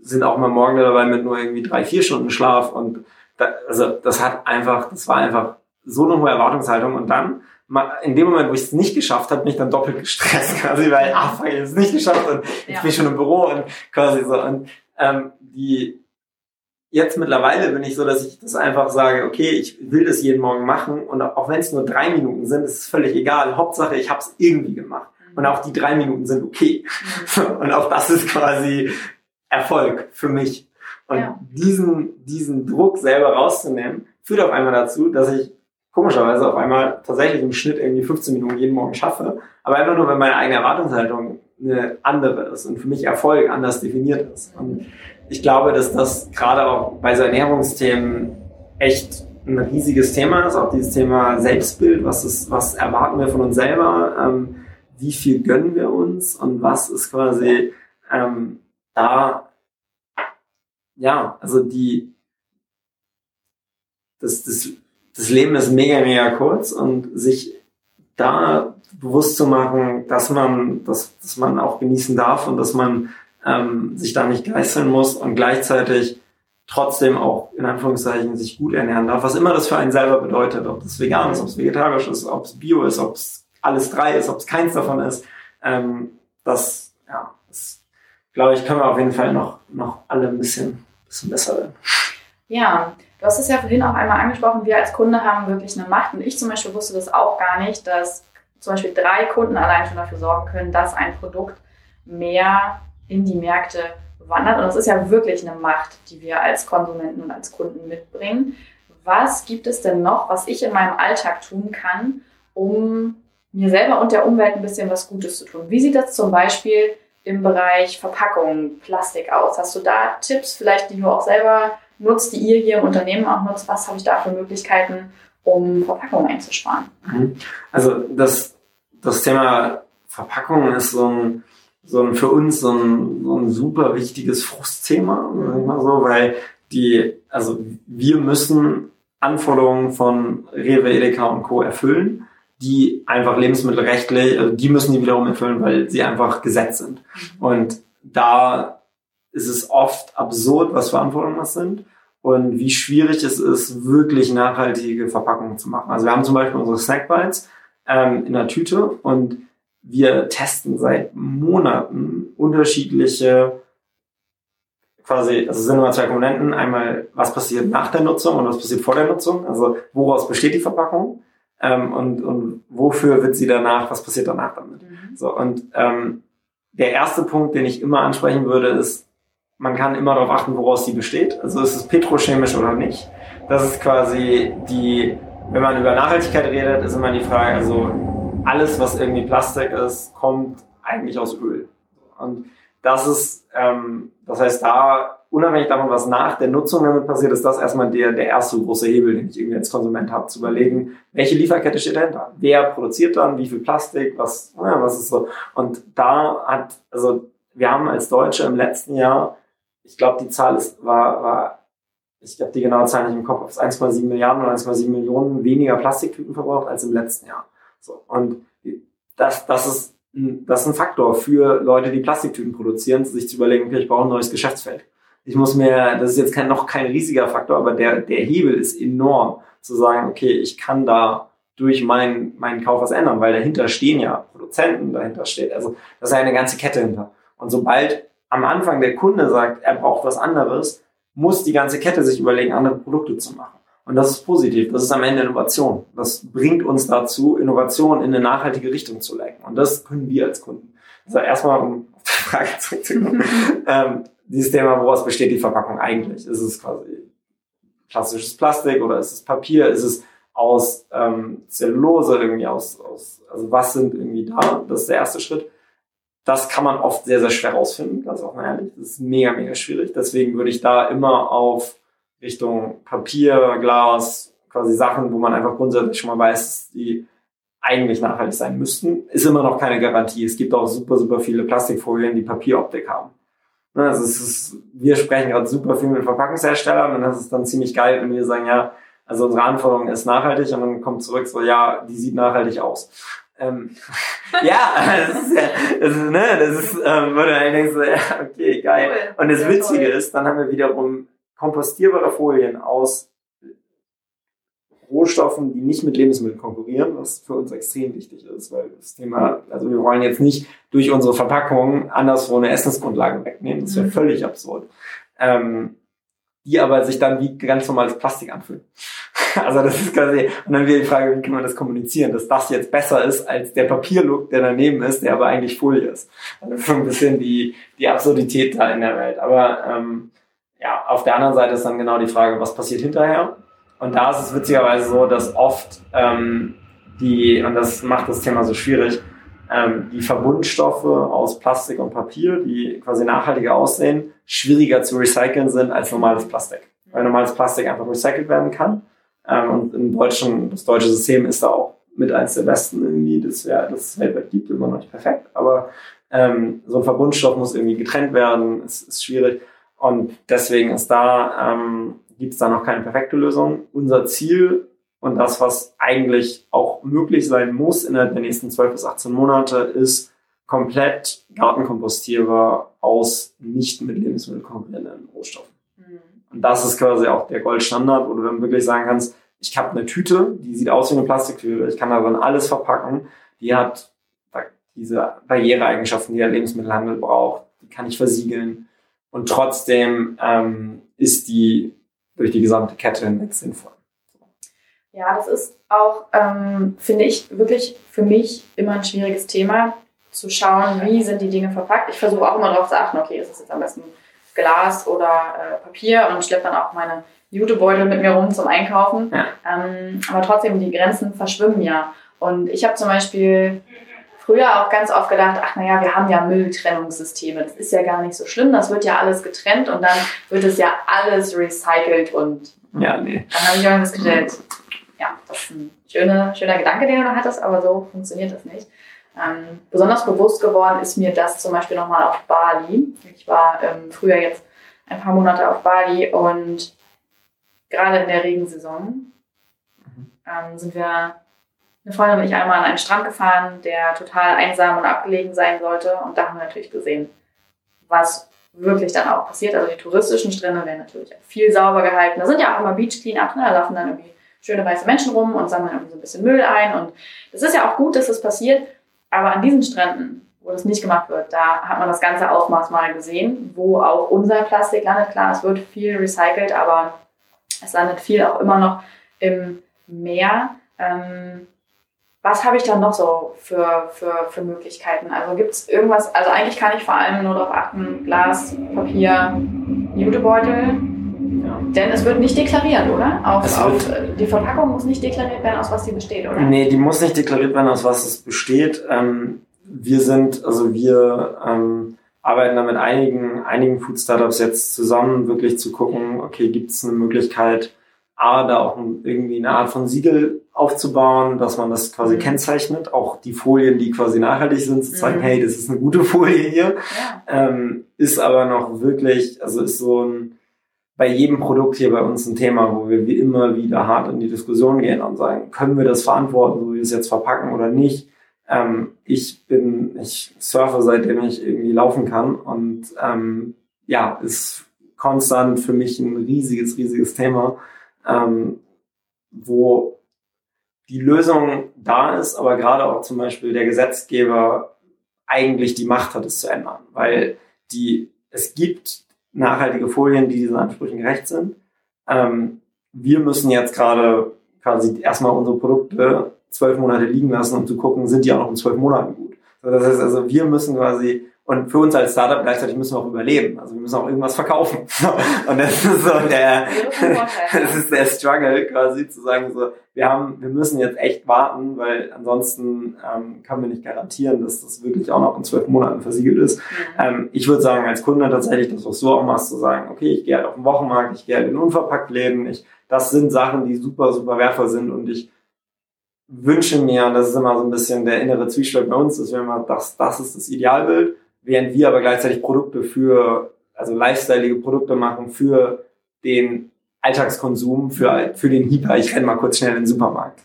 sind auch mal morgen dabei mit nur irgendwie drei, vier Stunden Schlaf und da, also das hat einfach, das war einfach so eine hohe Erwartungshaltung und dann in dem Moment, wo ich es nicht geschafft habe, bin ich dann doppelt gestresst quasi, weil ach, ich habe es nicht geschafft und ja. ich bin schon im Büro und quasi so und ähm, die jetzt mittlerweile bin ich so, dass ich das einfach sage, okay, ich will das jeden Morgen machen und auch wenn es nur drei Minuten sind, ist es völlig egal. Hauptsache, ich habe es irgendwie gemacht. Und auch die drei Minuten sind okay. Mhm. Und auch das ist quasi Erfolg für mich. Und Ja. diesen, diesen Druck selber rauszunehmen, führt auf einmal dazu, dass ich komischerweise auf einmal tatsächlich im Schnitt irgendwie 15 Minuten jeden Morgen schaffe. Aber einfach nur, wenn meine eigene Erwartungshaltung eine andere ist und für mich Erfolg anders definiert ist. Und ich glaube, dass das gerade auch bei so Ernährungsthemen echt ein riesiges Thema ist, auch dieses Thema Selbstbild, was ist, was erwarten wir von uns selber, ähm, wie viel gönnen wir uns und was ist quasi ähm, da, ja, also die, das, das, das Leben ist mega, mega kurz und sich da bewusst zu machen, dass man, dass, dass man auch genießen darf und dass man ähm, sich da nicht geißeln muss und gleichzeitig trotzdem auch in Anführungszeichen sich gut ernähren darf, was immer das für einen selber bedeutet, ob das vegan ist, ob es vegetarisch ist, ob es bio ist, ob es alles drei ist, ob es keins davon ist, ähm, das, ja, glaube ich, können wir auf jeden Fall noch, noch alle ein bisschen, bisschen besser werden. Ja, du hast es ja vorhin auch einmal angesprochen, wir als Kunde haben wirklich eine Macht und ich zum Beispiel wusste das auch gar nicht, dass zum Beispiel drei Kunden allein schon dafür sorgen können, dass ein Produkt mehr in die Märkte wandert. Und das ist ja wirklich eine Macht, die wir als Konsumenten und als Kunden mitbringen. Was gibt es denn noch, was ich in meinem Alltag tun kann, um mir selber und der Umwelt ein bisschen was Gutes zu tun? Wie sieht das zum Beispiel im Bereich Verpackung, Plastik aus? Hast du da Tipps vielleicht, die du auch selber nutzt, die ihr hier im Unternehmen auch nutzt? Was habe ich da für Möglichkeiten, um Verpackungen einzusparen? Also das, das Thema Verpackung ist so ein, so ein für uns so ein, so ein super wichtiges Frustthema, sag ich mal so, weil die, also wir müssen Anforderungen von Rewe, Edeka und Co. erfüllen, die einfach lebensmittelrechtlich, also die müssen die wiederum erfüllen, weil sie einfach Gesetz sind. Und da ist es oft absurd, was für Anforderungen das sind und wie schwierig es ist, wirklich nachhaltige Verpackungen zu machen. Also wir haben zum Beispiel unsere Snackbites ähm, in der Tüte und wir testen seit Monaten unterschiedliche quasi, also es sind immer zwei Komponenten. Einmal, was passiert nach der Nutzung und was passiert vor der Nutzung. Also woraus besteht die Verpackung ähm, und, und wofür wird sie danach, was passiert danach damit. So, und ähm, der erste Punkt, den ich immer ansprechen würde, ist, man kann immer darauf achten, woraus sie besteht. Also ist es petrochemisch oder nicht. Das ist quasi die, wenn man über Nachhaltigkeit redet, ist immer die Frage, also alles, was irgendwie Plastik ist, kommt eigentlich aus Öl. Und das ist, ähm, das heißt, da, unabhängig davon, was nach der Nutzung damit passiert, ist das erstmal der, der erste große Hebel, den ich irgendwie als Konsument habe, zu überlegen, welche Lieferkette steht dahinter? Wer produziert dann? Wie viel Plastik? Was, ja, was ist so? Und da hat, also, wir haben als Deutsche im letzten Jahr, ich glaube, die Zahl ist, war, war, ich habe die genaue Zahl nicht im Kopf, es 1,7 Milliarden oder 1,7 Millionen weniger Plastiktüten verbraucht als im letzten Jahr. So. Und das, das ist, das ist ein Faktor für Leute, die Plastiktüten produzieren, sich zu überlegen, okay, ich brauche ein neues Geschäftsfeld. Ich muss mir, das ist jetzt kein, noch kein riesiger Faktor, aber der, der Hebel ist enorm, zu sagen, okay, ich kann da durch meinen, meinen Kauf was ändern, weil dahinter stehen ja Produzenten, dahinter steht, also da ist ja eine ganze Kette hinter. Und sobald am Anfang der Kunde sagt, er braucht was anderes, muss die ganze Kette sich überlegen, andere Produkte zu machen. Und das ist positiv. Das ist am Ende Innovation. Das bringt uns dazu, Innovation in eine nachhaltige Richtung zu lenken. Und das können wir als Kunden. Also erstmal, um auf die Frage zurückzukommen, ähm, dieses Thema, woraus besteht die Verpackung eigentlich? Ist es quasi klassisches Plastik oder ist es Papier? Ist es aus ähm, Zellulose irgendwie aus, aus, also was sind irgendwie da? Das ist der erste Schritt. Das kann man oft sehr, sehr schwer rausfinden, ganz offen ehrlich. Das ist mega, mega schwierig. Deswegen würde ich da immer auf Richtung Papier, Glas, quasi Sachen, wo man einfach grundsätzlich schon mal weiß, die eigentlich nachhaltig sein müssten, ist immer noch keine Garantie. Es gibt auch super, super viele Plastikfolien, die Papieroptik haben. Ne, Also es ist, wir sprechen gerade super viel mit Verpackungsherstellern und das ist dann ziemlich geil, wenn wir sagen, ja, also unsere Anforderung ist nachhaltig und dann kommt zurück so, ja, die sieht nachhaltig aus. Ähm, ja, das ist ja, das ist, ne, das ist, ähm, wo du dann denkst so, ja, okay, geil. Und das Witzige ist, dann haben wir wiederum kompostierbare Folien aus Rohstoffen, die nicht mit Lebensmitteln konkurrieren, was für uns extrem wichtig ist, weil das Thema, also wir wollen jetzt nicht durch unsere Verpackung anderswo eine Essensgrundlage wegnehmen, das wäre Mhm. völlig absurd. Ähm, die aber sich dann wie ganz normales Plastik anfühlen. Also das ist quasi, und dann wieder die Frage, wie kann man das kommunizieren, dass das jetzt besser ist als der Papierlook, der daneben ist, der aber eigentlich Folie ist. Also so ein bisschen die, die Absurdität da in der Welt. Aber ähm, ja, auf der anderen Seite ist dann genau die Frage, was passiert hinterher? Und da ist es witzigerweise so, dass oft ähm, die, und das macht das Thema so schwierig, ähm, die Verbundstoffe aus Plastik und Papier, die quasi nachhaltiger aussehen, schwieriger zu recyceln sind als normales Plastik. Weil normales Plastik einfach recycelt werden kann. Ähm, und im deutschen, das deutsche System ist da auch mit eins der besten irgendwie, das wäre das weltweit gibt, immer noch nicht perfekt. Aber ähm, so ein Verbundstoff muss irgendwie getrennt werden, ist, ist schwierig. Und deswegen ist da, ähm, gibt es da noch keine perfekte Lösung. Unser Ziel und das, was eigentlich auch möglich sein muss innerhalb der nächsten 12 bis 18 Monate, ist komplett gartenkompostierbar aus nicht mit Lebensmittel konkurrierenden Rohstoffen. Mhm. Und das ist quasi auch der Goldstandard, wo du dann wirklich sagen kannst, ich habe eine Tüte, die sieht aus wie eine Plastiktüte, ich kann da dann alles verpacken, die hat diese Barriereeigenschaften, die der Lebensmittelhandel braucht, die kann ich versiegeln und trotzdem ähm, ist die durch die gesamte Kette hinweg sinnvoll. Ja, das ist auch, ähm, finde ich, wirklich für mich immer ein schwieriges Thema, zu schauen, wie sind die Dinge verpackt. Ich versuche auch immer darauf zu achten, okay, ist es jetzt am besten Glas oder äh, Papier und schleppe dann auch meine Jutebeutel mit mir rum zum Einkaufen. Ja. Ähm, aber trotzdem, die Grenzen verschwimmen ja. Und ich habe zum Beispiel früher auch ganz oft gedacht, ach naja, wir haben ja Mülltrennungssysteme. Das ist ja gar nicht so schlimm. Das wird ja alles getrennt und dann wird es ja alles recycelt und ja, nee. dann habe ich irgendwas festgestellt, ja, das ist ein schöner, schöner Gedanke, den du da hattest, aber so funktioniert das nicht. Ähm, besonders bewusst geworden ist mir das zum Beispiel nochmal auf Bali. Ich war ähm, früher jetzt ein paar Monate auf Bali und gerade in der Regensaison ähm, sind wir, eine Freundin und ich, einmal an einen Strand gefahren, der total einsam und abgelegen sein sollte. Und da haben wir natürlich gesehen, was wirklich dann auch passiert. Also die touristischen Strände werden natürlich viel sauber gehalten. Da sind ja auch immer Beach Cleanups, ne? da laufen dann irgendwie schöne weiße Menschen rum und sammeln irgendwie so ein bisschen Müll ein. Und das ist ja auch gut, dass das passiert. Aber an diesen Stränden, wo das nicht gemacht wird, da hat man das ganze Ausmaß mal gesehen, wo auch unser Plastik landet. Klar, es wird viel recycelt, aber es landet viel auch immer noch im Meer. Ähm, was habe ich dann noch so für, für, für Möglichkeiten? Also gibt es irgendwas, also eigentlich kann ich vor allem nur darauf achten, Glas, Papier, Jutebeutel, denn es wird nicht deklariert, oder? Auf, auf, die Verpackung muss nicht deklariert werden, aus was sie besteht, oder? Nee, die muss nicht deklariert werden, aus was es besteht. Ähm, wir sind, also wir ähm, arbeiten da mit einigen, einigen Food-Startups jetzt zusammen, wirklich zu gucken, okay, gibt es eine Möglichkeit, A, da auch irgendwie eine Art von Siegel aufzubauen, dass man das quasi mhm. kennzeichnet, auch die Folien, die quasi nachhaltig sind, zu zeigen, mhm. hey, das ist eine gute Folie hier, ja. ähm, ist aber noch wirklich, also ist so ein, bei jedem Produkt hier bei uns ein Thema, wo wir wie immer wieder hart in die Diskussion gehen und sagen, können wir das verantworten, so wie wir es jetzt verpacken oder nicht? Ähm, ich bin, ich surfe seitdem ich irgendwie laufen kann und ähm, ja, ist konstant für mich ein riesiges, riesiges Thema, ähm, wo die Lösung da ist, aber gerade auch zum Beispiel der Gesetzgeber eigentlich die Macht hat, es zu ändern, weil die, es gibt nachhaltige Folien, die diesen Ansprüchen gerecht sind. Ähm, wir müssen jetzt gerade quasi erstmal unsere Produkte zwölf Monate liegen lassen, um zu gucken, sind die auch noch in zwölf Monaten gut. das heißt also, wir müssen quasi und für uns als Startup gleichzeitig müssen wir auch überleben. Also wir müssen auch irgendwas verkaufen. Und das ist so der, das ist der Struggle quasi zu sagen so, wir haben, wir müssen jetzt echt warten, weil ansonsten ähm, können wir nicht garantieren, dass das wirklich auch noch in zwölf Monaten versiegelt ist. Mhm. Ähm, ich würde sagen, als Kunde tatsächlich, das was du auch machst, zu sagen, okay, ich gehe halt auf den Wochenmarkt, ich gehe halt in Unverpacktläden, ich, das sind Sachen, die super, super wertvoll sind und ich wünsche mir, und das ist immer so ein bisschen der innere Zwiespalt bei uns, dass wir immer, das, das ist das Idealbild während wir aber gleichzeitig Produkte für, also lifestyleige Produkte machen für den Alltagskonsum, für, für den Hyper. Ich renne mal kurz schnell in den Supermarkt.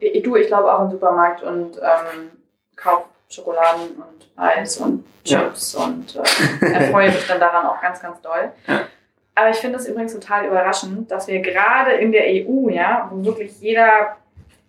Ich, du, ich glaube auch im Supermarkt und ähm, kauf Schokoladen und Eis und Chips ja. und äh, erfreue mich dann daran auch ganz, ganz doll. Ja. Aber ich finde es übrigens total überraschend, dass wir gerade in der EU, ja, wo wirklich jeder,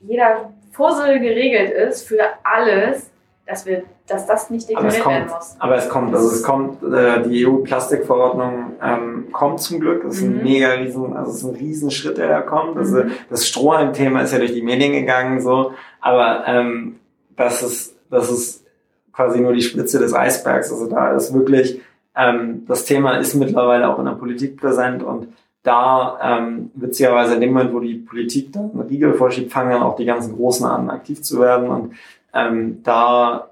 jeder Fussel geregelt ist für alles, dass wir, dass das nicht deklariert kommt, werden muss. aber es kommt, also es kommt, äh, die EU-Plastikverordnung ähm, kommt zum Glück. Das ist ein Mhm. mega riesen, also es ist ein Riesenschritt, der da kommt. Also Mhm. das Strohhalm-Thema ist ja durch die Medien gegangen, so, aber ähm, das ist, das ist quasi nur die Spitze des Eisbergs. Also da ist wirklich, ähm, das Thema ist mittlerweile auch in der Politik präsent und da ähm, witzigerweise in dem Moment, wo die Politik dann einen Riegel vorschiebt, fangen dann auch die ganzen Großen an, aktiv zu werden und ähm, da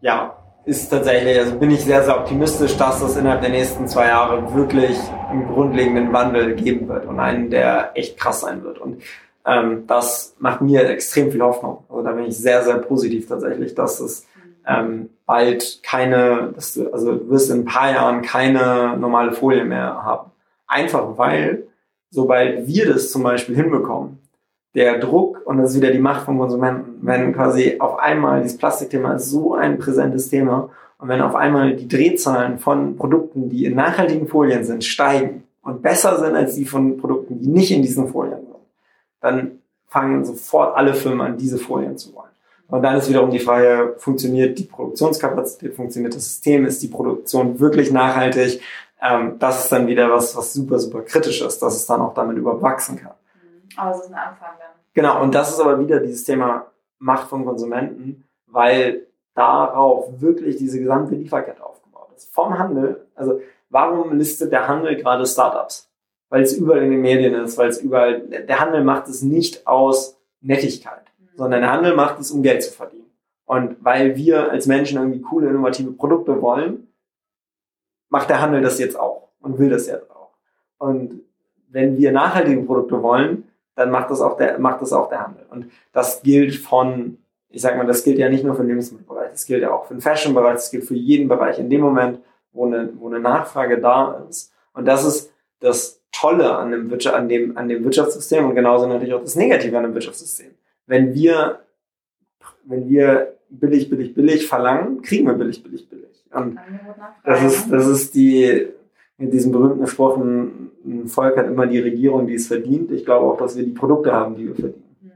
ja, ist tatsächlich, also bin ich sehr, sehr optimistisch, dass es innerhalb der nächsten zwei Jahre wirklich einen grundlegenden Wandel geben wird und einen, der echt krass sein wird. Und ähm, das macht mir extrem viel Hoffnung. Also da bin ich sehr, sehr positiv tatsächlich, dass es ähm, bald keine, dass du, also du wirst in ein paar Jahren keine normale Folie mehr haben. Einfach weil, sobald wir das zum Beispiel hinbekommen, der Druck, und das ist wieder die Macht vom Konsumenten, wenn quasi auf einmal dieses Plastikthema ist so ein präsentes Thema und wenn auf einmal die Drehzahlen von Produkten, die in nachhaltigen Folien sind, steigen und besser sind als die von Produkten, die nicht in diesen Folien sind, dann fangen sofort alle Firmen an, diese Folien zu wollen. Und dann ist wiederum die Frage, funktioniert die Produktionskapazität, funktioniert das System, ist die Produktion wirklich nachhaltig? Ähm, das ist dann wieder was, was super, super kritisch ist, dass es dann auch damit überwachsen kann. Mhm. Aber es ist ein Anfang dann. Genau, und das ist aber wieder dieses Thema Macht von Konsumenten, weil darauf wirklich diese gesamte Lieferkette aufgebaut ist. Vom Handel, also warum listet der Handel gerade Startups? Weil es überall in den Medien ist, weil es überall, der Handel macht es nicht aus Nettigkeit, sondern der Handel macht es, um Geld zu verdienen. Und weil wir als Menschen irgendwie coole, innovative Produkte wollen, macht der Handel das jetzt auch und will das jetzt auch. Und wenn wir nachhaltige Produkte wollen, dann macht das auch der, macht das auch der Handel. Und das gilt von, ich sag mal, das gilt ja nicht nur für den Lebensmittelbereich, das gilt ja auch für den Fashion-Bereich, das gilt für jeden Bereich. In dem Moment, wo eine, wo eine Nachfrage da ist. Und das ist das Tolle an dem, Wirtschaft, an, dem, an dem Wirtschaftssystem und genauso natürlich auch das Negative an dem Wirtschaftssystem. Wenn wir, wenn wir billig, billig, billig verlangen, kriegen wir billig, billig, billig. Und das ist, das ist die, mit diesem berühmten Spruch, ein, ein Volk hat immer die Regierung, die es verdient. Ich glaube auch, dass wir die Produkte haben, die wir verdienen. Hm.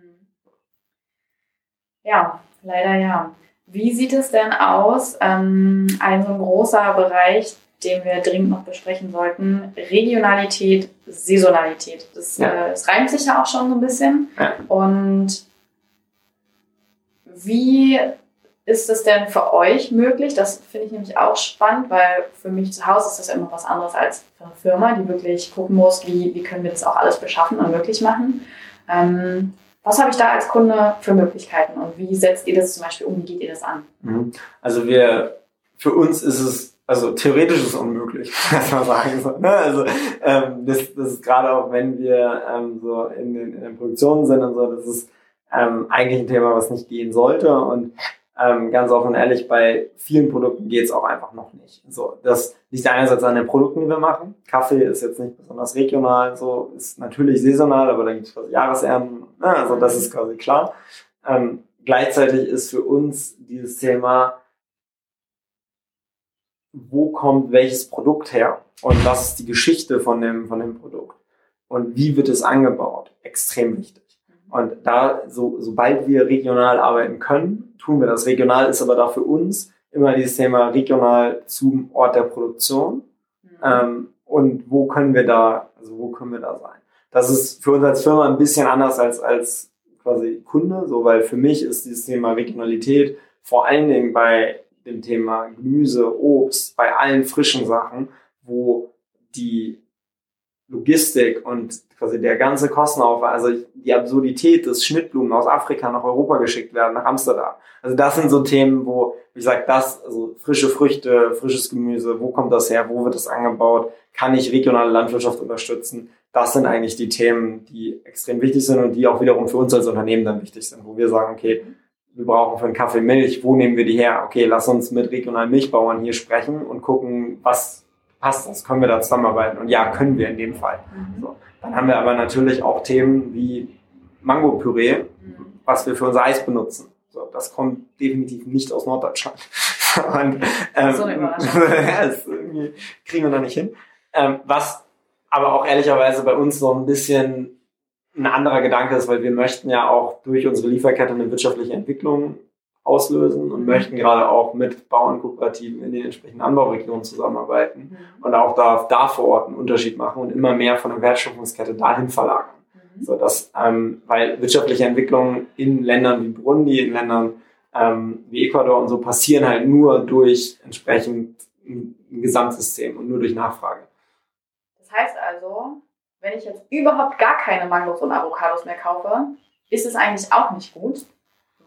Ja, leider ja. Wie sieht es denn aus? Ähm, ein so ein großer Bereich, den wir dringend noch besprechen sollten. Regionalität, Saisonalität. Das, Ja. äh, das reimt sich ja auch schon so ein bisschen. Ja. Und wie ist es denn für euch möglich? Das finde ich nämlich auch spannend, weil für mich zu Hause ist das ja immer was anderes als für eine Firma, die wirklich gucken muss, wie, wie können wir das auch alles beschaffen und möglich machen. Ähm, was habe ich da als Kunde für Möglichkeiten und wie setzt ihr das zum Beispiel um? Wie geht ihr das an? Mhm. Also wir, für uns ist es, also theoretisch ist es unmöglich, muss man sagen. So, ne? Also ähm, das, das ist gerade auch, wenn wir ähm, so in den, in den Produktionen sind und so, das ist ähm, eigentlich ein Thema, was nicht gehen sollte. Und ähm, ganz offen und ehrlich, bei vielen Produkten geht es auch einfach noch nicht. So, das liegt einerseits an den Produkten, die wir machen. Kaffee ist jetzt nicht besonders regional, so ist natürlich saisonal, aber da gibt es Jahresernten. Ne? Also das ist quasi klar. Ähm, gleichzeitig ist für uns dieses Thema, wo kommt welches Produkt her und was ist die Geschichte von dem, von dem Produkt und wie wird es angebaut, extrem wichtig. Und da, so, sobald wir regional arbeiten können, tun wir das. Regional ist aber da für uns immer dieses Thema regional zum Ort der Produktion. Ähm, und wo können wir da, also wo können wir da sein? Das ist für uns als Firma ein bisschen anders als, als quasi Kunde, so, weil für mich ist dieses Thema Regionalität vor allen Dingen bei dem Thema Gemüse, Obst, bei allen frischen Sachen, wo die Logistik und quasi der ganze Kostenaufwand, also die Absurdität des Schnittblumen aus Afrika nach Europa geschickt werden, nach Amsterdam. Also das sind so Themen, wo, wie gesagt, das, also frische Früchte, frisches Gemüse, wo kommt das her, wo wird das angebaut, kann ich regionale Landwirtschaft unterstützen? Das sind eigentlich die Themen, die extrem wichtig sind und die auch wiederum für uns als Unternehmen dann wichtig sind, wo wir sagen, okay, wir brauchen für einen Kaffee Milch, wo nehmen wir die her? Okay, lass uns mit regionalen Milchbauern hier sprechen und gucken, was passt uns, können wir da zusammenarbeiten? Und ja, können wir in dem Fall. So. Dann haben wir aber natürlich auch Themen wie Mango-Püree, was wir für unser Eis benutzen. So, das kommt definitiv nicht aus Norddeutschland. Und, ähm, So das kriegen wir noch nicht hin. Ähm, was aber auch ehrlicherweise bei uns so ein bisschen ein anderer Gedanke ist, weil wir möchten ja auch durch unsere Lieferkette eine wirtschaftliche Entwicklung auslösen und möchten gerade auch mit Bauernkooperativen in den entsprechenden Anbauregionen zusammenarbeiten mhm. und auch da, da vor Ort einen Unterschied machen und immer mehr von der Wertschöpfungskette dahin verlagern. Mhm. So dass, ähm, weil wirtschaftliche Entwicklungen in Ländern wie Burundi, in Ländern ähm, wie Ecuador und so passieren halt nur durch entsprechend ein Gesamtsystem und nur durch Nachfrage. Das heißt also, wenn ich jetzt überhaupt gar keine Mangos und Avocados mehr kaufe, ist es eigentlich auch nicht gut,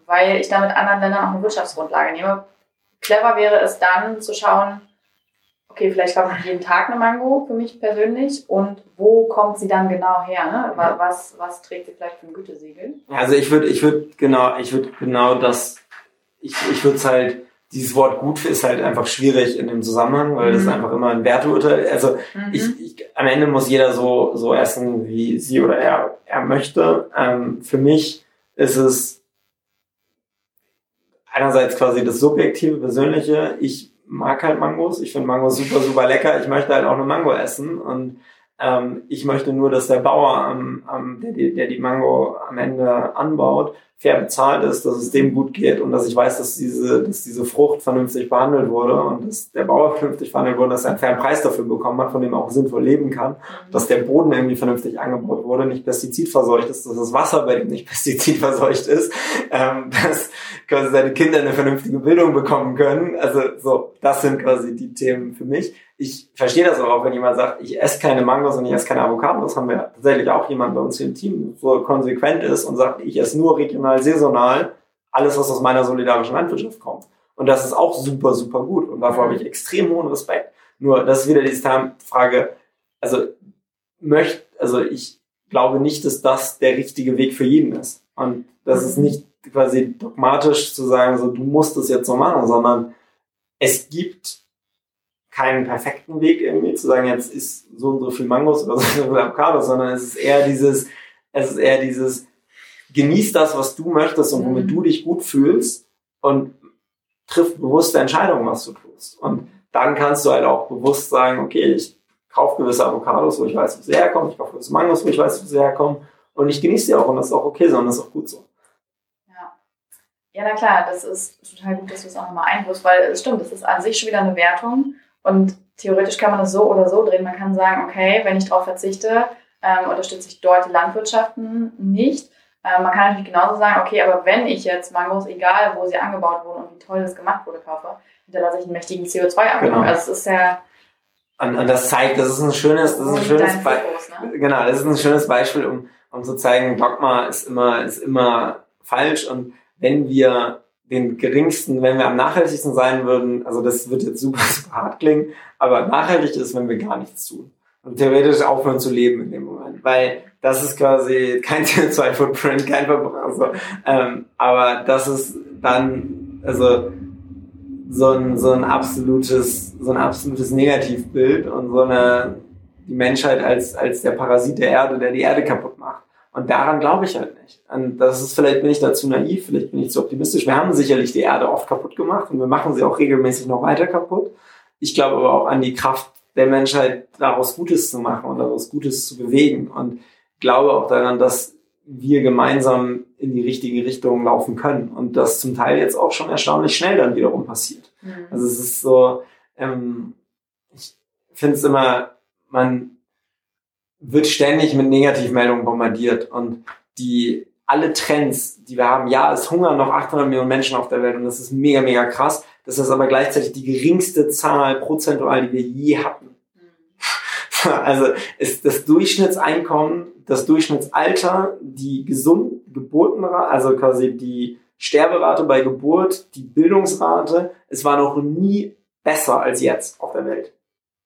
weil ich damit anderen Ländern auch eine Wirtschaftsgrundlage nehme. Clever wäre es dann zu schauen, okay, vielleicht kaufe ich jeden Tag eine Mango für mich persönlich und wo kommt sie dann genau her? Ne? Was, was trägt sie vielleicht für ein Gütesiegel? Also ich würde ich würde genau, ich würde genau das, ich, ich würde es halt dieses Wort gut ist halt einfach schwierig in dem Zusammenhang, weil mhm. das einfach immer ein Werturteil. Also mhm. ich, ich, am Ende muss jeder so so essen, wie sie oder er er möchte. Ähm, für mich ist es einerseits quasi das subjektive, persönliche. Ich mag halt Mangos. Ich finde Mangos super super lecker. Ich möchte halt auch eine Mango essen und ähm, ich möchte nur, dass der Bauer, am, am, der, der die Mango am Ende anbaut, fair bezahlt ist, dass es dem gut geht und dass ich weiß, dass diese, dass diese Frucht vernünftig behandelt wurde und dass der Bauer vernünftig behandelt wurde, dass er einen fairen Preis dafür bekommen hat, von dem er auch sinnvoll leben kann, mhm. dass der Boden irgendwie vernünftig angebaut wurde, nicht pestizidverseucht ist, dass das Wasser bei dem nicht pestizidverseucht ist, ähm, dass quasi seine Kinder eine vernünftige Bildung bekommen können. Also so, das sind quasi die Themen für mich ich verstehe das auch, wenn jemand sagt, ich esse keine Mangos und ich esse keine Avocados. Haben wir tatsächlich auch jemand bei uns im Team, so konsequent ist und sagt, ich esse nur regional, saisonal, alles, was aus meiner solidarischen Landwirtschaft kommt. Und das ist auch super, super gut. Und davor habe ich extrem hohen Respekt. Nur, das ist wieder diese Frage, also, möchte, also ich glaube nicht, dass das der richtige Weg für jeden ist. Und das ist nicht quasi dogmatisch zu sagen, so, du musst es jetzt so machen, sondern es gibt keinen perfekten Weg irgendwie zu sagen, jetzt ist so und so viel Mangos oder so und so viel Avocados, sondern es ist eher dieses, es ist eher dieses, genieß das, was du möchtest und womit mhm. du dich gut fühlst und triff bewusste Entscheidungen, was du tust. Und dann kannst du halt auch bewusst sagen, okay, ich kaufe gewisse Avocados, wo ich weiß, wo sie herkommen, ich kaufe gewisse Mangos, wo ich weiß, wo sie herkommen und ich genieße sie auch und das ist auch okay so und das ist auch gut so. Ja, ja na klar, das ist total gut, dass du es auch nochmal einwirfst, weil es stimmt, das ist an sich schon wieder eine Wertung und theoretisch kann man das so oder so drehen. Man kann sagen, okay, wenn ich darauf verzichte, ähm, unterstütze ich dort die Landwirtschaften nicht. Ähm, man kann natürlich genauso sagen, okay, aber wenn ich jetzt Mangos, egal wo sie angebaut wurden und wie toll das gemacht wurde, kaufe, hinterlasse ich einen mächtigen CO2-Abdruck. Genau. Also es ist ja und, und das zeigt, das ist ein schönes, das ist ein schönes Beispiel. Ne? Genau, das ist ein schönes Beispiel, um, um zu zeigen, Dogma ist immer, ist immer falsch. Und wenn wir den geringsten, wenn wir am nachhaltigsten sein würden, also das wird jetzt super, super hart klingen, aber nachhaltig ist, wenn wir gar nichts tun. Und theoretisch aufhören zu leben in dem Moment. Weil das ist quasi kein CO2-Footprint, kein Verbrauch. Also, ähm, aber das ist dann, also so ein, so ein absolutes, so ein absolutes Negativbild und so eine, die Menschheit als, als der Parasit der Erde, der die Erde kaputt macht. Und daran glaube ich halt nicht. Und das ist vielleicht bin ich da zu naiv, vielleicht bin ich zu optimistisch. Wir haben sicherlich die Erde oft kaputt gemacht und wir machen sie auch regelmäßig noch weiter kaputt. Ich glaube aber auch an die Kraft der Menschheit, daraus Gutes zu machen und daraus Gutes zu bewegen. Und glaube auch daran, dass wir gemeinsam in die richtige Richtung laufen können. Und das zum Teil jetzt auch schon erstaunlich schnell dann wiederum passiert. Mhm. Also es ist so, ähm, ich finde es immer, man wird ständig mit Negativmeldungen bombardiert und die alle Trends, die wir haben, ja, es hungern noch 800 Millionen Menschen auf der Welt und das ist mega, mega krass. Das ist aber gleichzeitig die geringste Zahl prozentual, die wir je hatten. Also ist das Durchschnittseinkommen, das Durchschnittsalter, die gesund Geburtenrate, also quasi die Sterberate bei Geburt, die Bildungsrate, es war noch nie besser als jetzt auf der Welt.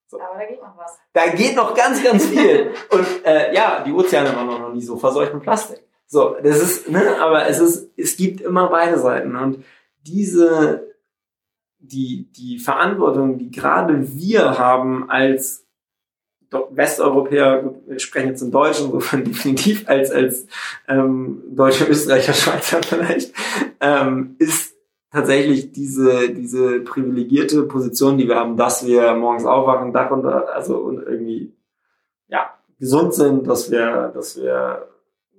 So. Aber da geht noch was. Da geht noch ganz, ganz viel. Und äh, ja, die Ozeane waren noch nie so verseucht mit Plastik. So, das ist, ne, aber es ist, es gibt immer beide Seiten. Und diese, die, die Verantwortung, die gerade wir haben als Westeuropäer, wir sprechen jetzt in Deutsch, insofern definitiv als, als ähm, Deutsche, Österreicher, Schweizer vielleicht, ähm, ist tatsächlich diese, diese privilegierte Position, die wir haben, dass wir morgens aufwachen, Dach und also und irgendwie ja gesund sind, dass wir, dass wir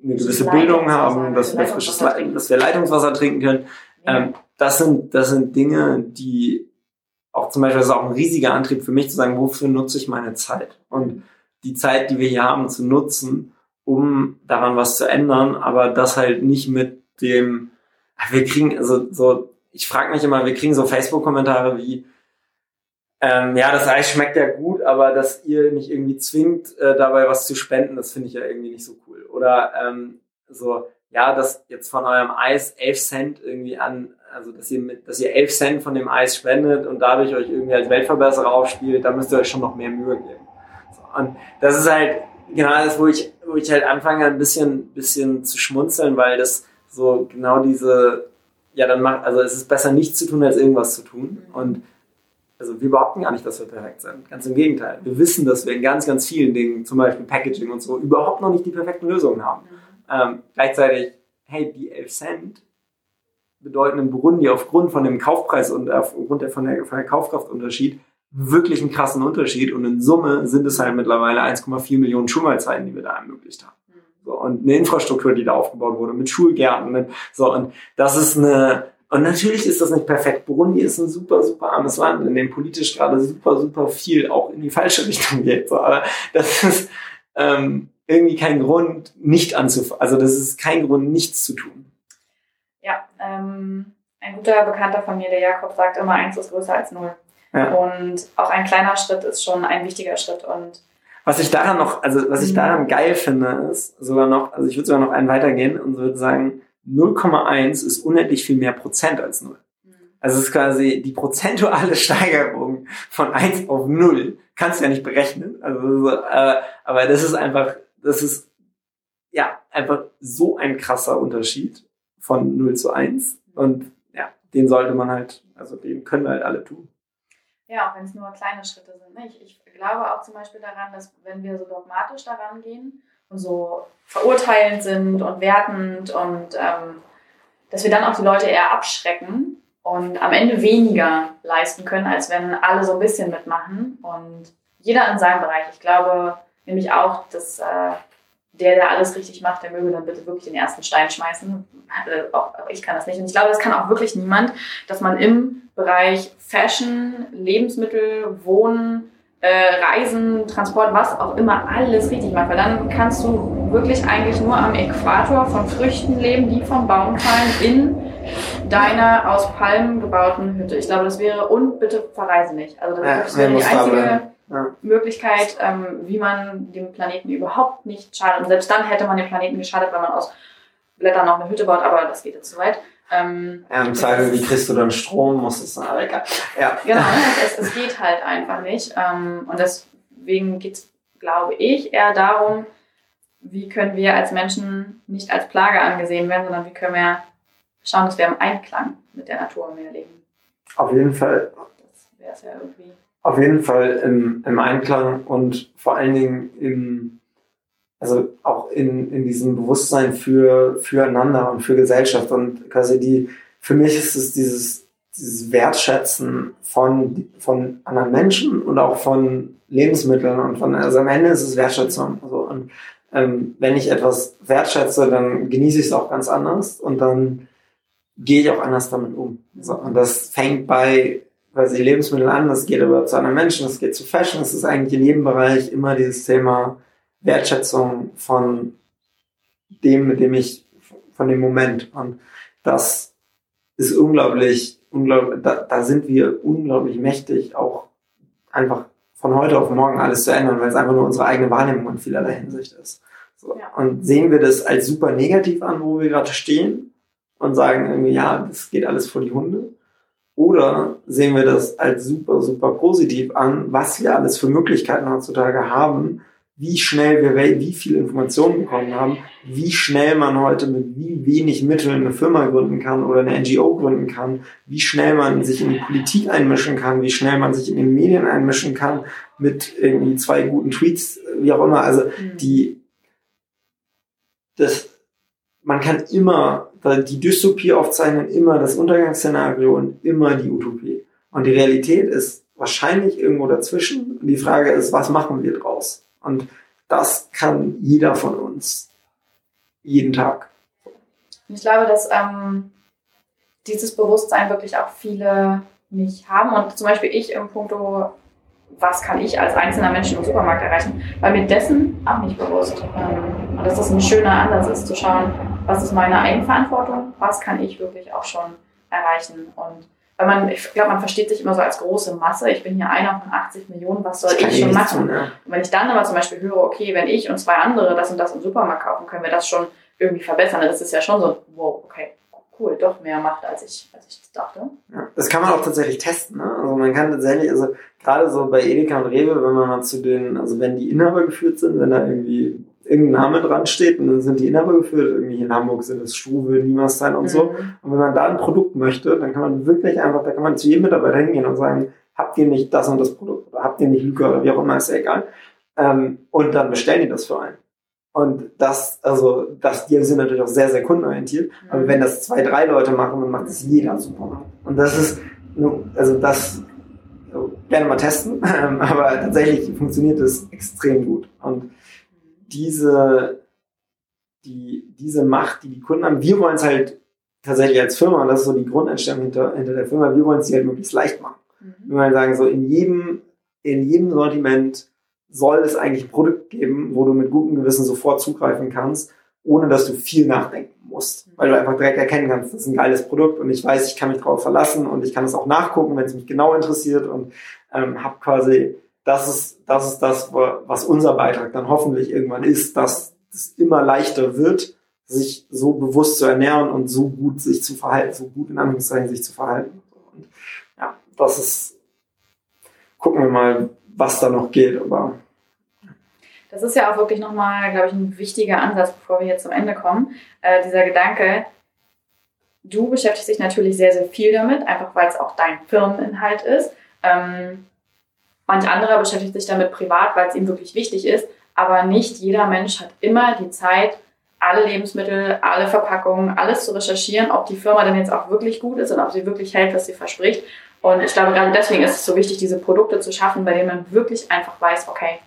eine gewisse Bildung haben, dass wir frisches, dass wir Leitungswasser trinken können. Ähm, das, sind, das sind Dinge, die auch zum Beispiel, das ist auch ein riesiger Antrieb für mich zu sagen, wofür nutze ich meine Zeit? Und die Zeit, die wir hier haben, zu nutzen, um daran was zu ändern, aber das halt nicht mit dem, wir kriegen, also so, ich frage mich immer, wir kriegen so Facebook-Kommentare wie, ähm, ja, das Eis schmeckt ja gut, aber dass ihr mich irgendwie zwingt, äh, dabei was zu spenden, das finde ich ja irgendwie nicht so cool. Oder ähm, so, ja, dass jetzt von eurem Eis 11 Cent irgendwie an, also dass ihr mit, dass ihr 11 Cent von dem Eis spendet und dadurch euch irgendwie als Weltverbesserer aufspielt, da müsst ihr euch schon noch mehr Mühe geben. So, und das ist halt genau das, wo ich, wo ich halt anfange, ein bisschen, bisschen zu schmunzeln, weil das so genau diese, ja, dann macht, also es ist besser nichts zu tun, als irgendwas zu tun. Und also wir behaupten gar nicht, dass wir perfekt sind. Ganz im Gegenteil. Wir wissen, dass wir in ganz, ganz vielen Dingen, zum Beispiel Packaging und so, überhaupt noch nicht die perfekten Lösungen haben. Mhm. Ähm, gleichzeitig, hey, die 11 Cent bedeuten in Burundi aufgrund von dem Kaufpreis und aufgrund der, von, der, von der Kaufkraftunterschied wirklich einen krassen Unterschied. Und in Summe sind es halt mittlerweile 1,4 Millionen Schulmahlzeiten, die wir da ermöglicht haben. So, und eine Infrastruktur, die da aufgebaut wurde, mit Schulgärten, mit, so, und das ist eine, und natürlich ist das nicht perfekt. Burundi ist ein super, super armes Land, in dem politisch gerade super, super viel auch in die falsche Richtung geht. So, aber das ist ähm, irgendwie kein Grund, nicht anzufangen. Also das ist kein Grund, nichts zu tun. Ja, ähm, ein guter Bekannter von mir, der Jakob, sagt immer, eins ist größer als null. Ja. Und auch ein kleiner Schritt ist schon ein wichtiger Schritt. Und was ich daran noch, also was ich mhm. daran geil finde, ist sogar noch, also ich würde sogar noch einen weitergehen und würde sagen, 0,1 ist unendlich viel mehr Prozent als 0. Mhm. Also es ist quasi die prozentuale Steigerung von 1 auf 0. Kannst du ja nicht berechnen. Also, äh, aber das ist einfach, das ist ja einfach so ein krasser Unterschied von 0 zu 1. Und ja, den sollte man halt, also den können wir halt alle tun. Ja, auch wenn es nur kleine Schritte sind. Ne? Ich, ich glaube auch zum Beispiel daran, dass wenn wir so dogmatisch daran gehen, und so verurteilend sind und wertend und ähm, dass wir dann auch die Leute eher abschrecken und am Ende weniger leisten können, als wenn alle so ein bisschen mitmachen und jeder in seinem Bereich. Ich glaube nämlich auch, dass äh, der, der alles richtig macht, der möge dann bitte wirklich den ersten Stein schmeißen. Äh, auch, ich kann das nicht. Und ich glaube, das kann auch wirklich niemand, dass man im Bereich Fashion, Lebensmittel, Wohnen, äh, Reisen, Transport, was auch immer, alles richtig macht. Weil dann kannst du wirklich eigentlich nur am Äquator von Früchten leben, die vom Baum fallen, in deiner aus Palmen gebauten Hütte. Ich glaube, das wäre, und bitte verreise nicht. Also das ja, wäre die einzige ja. Möglichkeit, ähm, wie man dem Planeten überhaupt nicht schadet. Und selbst dann hätte man dem Planeten geschadet, wenn man aus Blättern noch eine Hütte baut, aber das geht jetzt zu weit. Ähm, ja, im Zweifel, wie kriegst du dann Strom, muss es dann egal. Ja. Genau, es, es geht halt einfach nicht. Ähm, und deswegen geht es, glaube ich, eher darum, wie können wir als Menschen nicht als Plage angesehen werden, sondern wie können wir schauen, dass wir im Einklang mit der Natur mehr leben. Auf jeden Fall. Das wäre es ja irgendwie. Auf jeden Fall im, im Einklang und vor allen Dingen im also auch in, in diesem Bewusstsein für, füreinander und für Gesellschaft und quasi die, für mich ist es dieses, dieses Wertschätzen von, von anderen Menschen und auch von Lebensmitteln und von, also am Ende ist es Wertschätzung. Also, und ähm, wenn ich etwas wertschätze, dann genieße ich es auch ganz anders und dann gehe ich auch anders damit um. So, und das fängt bei, weil sie Lebensmittel an, das geht aber zu anderen Menschen, das geht zu Fashion, das ist eigentlich in jedem Bereich immer dieses Thema, Wertschätzung von dem, mit dem ich, von dem Moment. Und das ist unglaublich, unglaublich, da, da sind wir unglaublich mächtig, auch einfach von heute auf morgen alles zu ändern, weil es einfach nur unsere eigene Wahrnehmung in vielerlei Hinsicht ist. So. Ja. Und sehen wir das als super negativ an, wo wir gerade stehen und sagen irgendwie, ja, das geht alles vor die Hunde? Oder sehen wir das als super, super positiv an, was wir alles für Möglichkeiten heutzutage haben, wie schnell wir wie viel Informationen bekommen haben, wie schnell man heute mit wie wenig Mitteln eine Firma gründen kann oder eine NGO gründen kann, wie schnell man sich in die Politik einmischen kann, wie schnell man sich in den Medien einmischen kann mit irgendwie zwei guten Tweets, wie auch immer. Also mhm. die, das, man kann immer die Dystopie aufzeichnen, immer das Untergangsszenario und immer die Utopie. Und die Realität ist wahrscheinlich irgendwo dazwischen. Und die Frage ist, was machen wir draus? Und das kann jeder von uns jeden Tag. Ich glaube, dass ähm, dieses Bewusstsein wirklich auch viele nicht haben. Und zum Beispiel ich im Punkto, was kann ich als einzelner Mensch im Supermarkt erreichen, weil mir dessen auch nicht bewusst. Ähm, und dass das ein schöner Ansatz ist, zu schauen, was ist meine Eigenverantwortung, was kann ich wirklich auch schon erreichen. Und weil man, ich glaube, man versteht sich immer so als große Masse. Ich bin hier einer von 80 Millionen, was soll ich schon machen? Tun, ja. Und wenn ich dann aber zum Beispiel höre, okay, wenn ich und zwei andere das und das im Supermarkt kaufen, können wir das schon irgendwie verbessern. Das ist ja schon so, wow, okay, cool, doch mehr macht, als ich, als ich dachte. Ja, das kann man auch tatsächlich testen. Ne? Also man kann tatsächlich, also gerade so bei Edeka und Rewe, wenn man mal zu den, also wenn die Inhaber geführt sind, wenn da irgendwie irgendein Name dran steht und dann sind die Inhaber geführt, irgendwie in Hamburg sind es Struve, Niemersstein und mhm. so. Und wenn man da ein Produkt möchte, dann kann man wirklich einfach, da kann man zu jedem Mitarbeiter hingehen und sagen, habt ihr nicht das und das Produkt oder habt ihr nicht Lüge oder wie auch immer, ist ja egal. Ähm, und dann bestellen die das für einen. Und das, also, das, die sind natürlich auch sehr, sehr kundenorientiert. Mhm. Aber wenn das zwei, drei Leute machen, dann macht das jeder super. Und das ist, also das, gerne mal testen, aber tatsächlich funktioniert es extrem gut. Und diese, die, diese Macht, die die Kunden haben, wir wollen es halt tatsächlich als Firma, und das ist so die Grundeinstellung hinter, hinter der Firma, wir wollen es halt möglichst leicht machen. Mhm. Wir wollen sagen, so in jedem, in jedem Sortiment soll es eigentlich ein Produkt geben, wo du mit gutem Gewissen sofort zugreifen kannst, ohne dass du viel nachdenken musst. Mhm. Weil du einfach direkt erkennen kannst, das ist ein geiles Produkt und ich weiß, ich kann mich darauf verlassen und ich kann es auch nachgucken, wenn es mich genau interessiert und ähm, habe quasi, das ist, das ist das, was unser Beitrag dann hoffentlich irgendwann ist, dass es immer leichter wird, sich so bewusst zu ernähren und so gut sich zu verhalten, so gut in Anführungszeichen sich zu verhalten. Und ja, das ist, gucken wir mal, was da noch geht, aber das ist ja auch wirklich nochmal, glaube ich, ein wichtiger Ansatz, bevor wir jetzt zum Ende kommen. Äh, dieser Gedanke, du beschäftigst dich natürlich sehr, sehr viel damit, einfach weil es auch dein Firmeninhalt ist. Ähm, manch anderer beschäftigt sich damit privat, weil es ihm wirklich wichtig ist. Aber nicht jeder Mensch hat immer die Zeit, alle Lebensmittel, alle Verpackungen, alles zu recherchieren, ob die Firma denn jetzt auch wirklich gut ist und ob sie wirklich hält, was sie verspricht. Und ich glaube, gerade deswegen ist es so wichtig, diese Produkte zu schaffen, bei denen man wirklich einfach weiß, okay,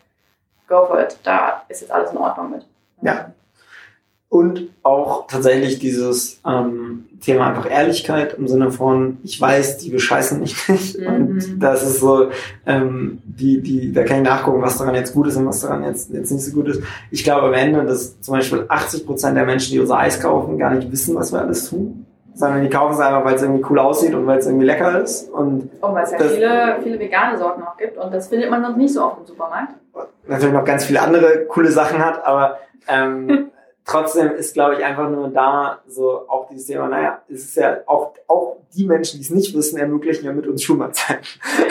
go for it, da ist jetzt alles in Ordnung mit. Ja. Und auch tatsächlich dieses ähm, Thema einfach Ehrlichkeit im Sinne von, ich weiß, die bescheißen mich nicht. Mhm. Und das ist so, ähm, die, die, da kann ich nachgucken, was daran jetzt gut ist und was daran jetzt, jetzt nicht so gut ist. Ich glaube am Ende, dass zum Beispiel 80 Prozent der Menschen, die unser Eis kaufen, gar nicht wissen, was wir alles tun. Sondern die kaufen es einfach, weil es irgendwie cool aussieht und weil es irgendwie lecker ist. Und, und weil es ja viele, viele vegane Sorten auch gibt. Und das findet man noch nicht so oft im Supermarkt. Natürlich noch ganz viele andere coole Sachen hat, aber ähm, trotzdem ist, glaube ich, einfach nur da so auch dieses Thema, naja, es ist ja auch, auch die Menschen, die es nicht wissen, ermöglichen ja mit uns Schuhmahlzeiten.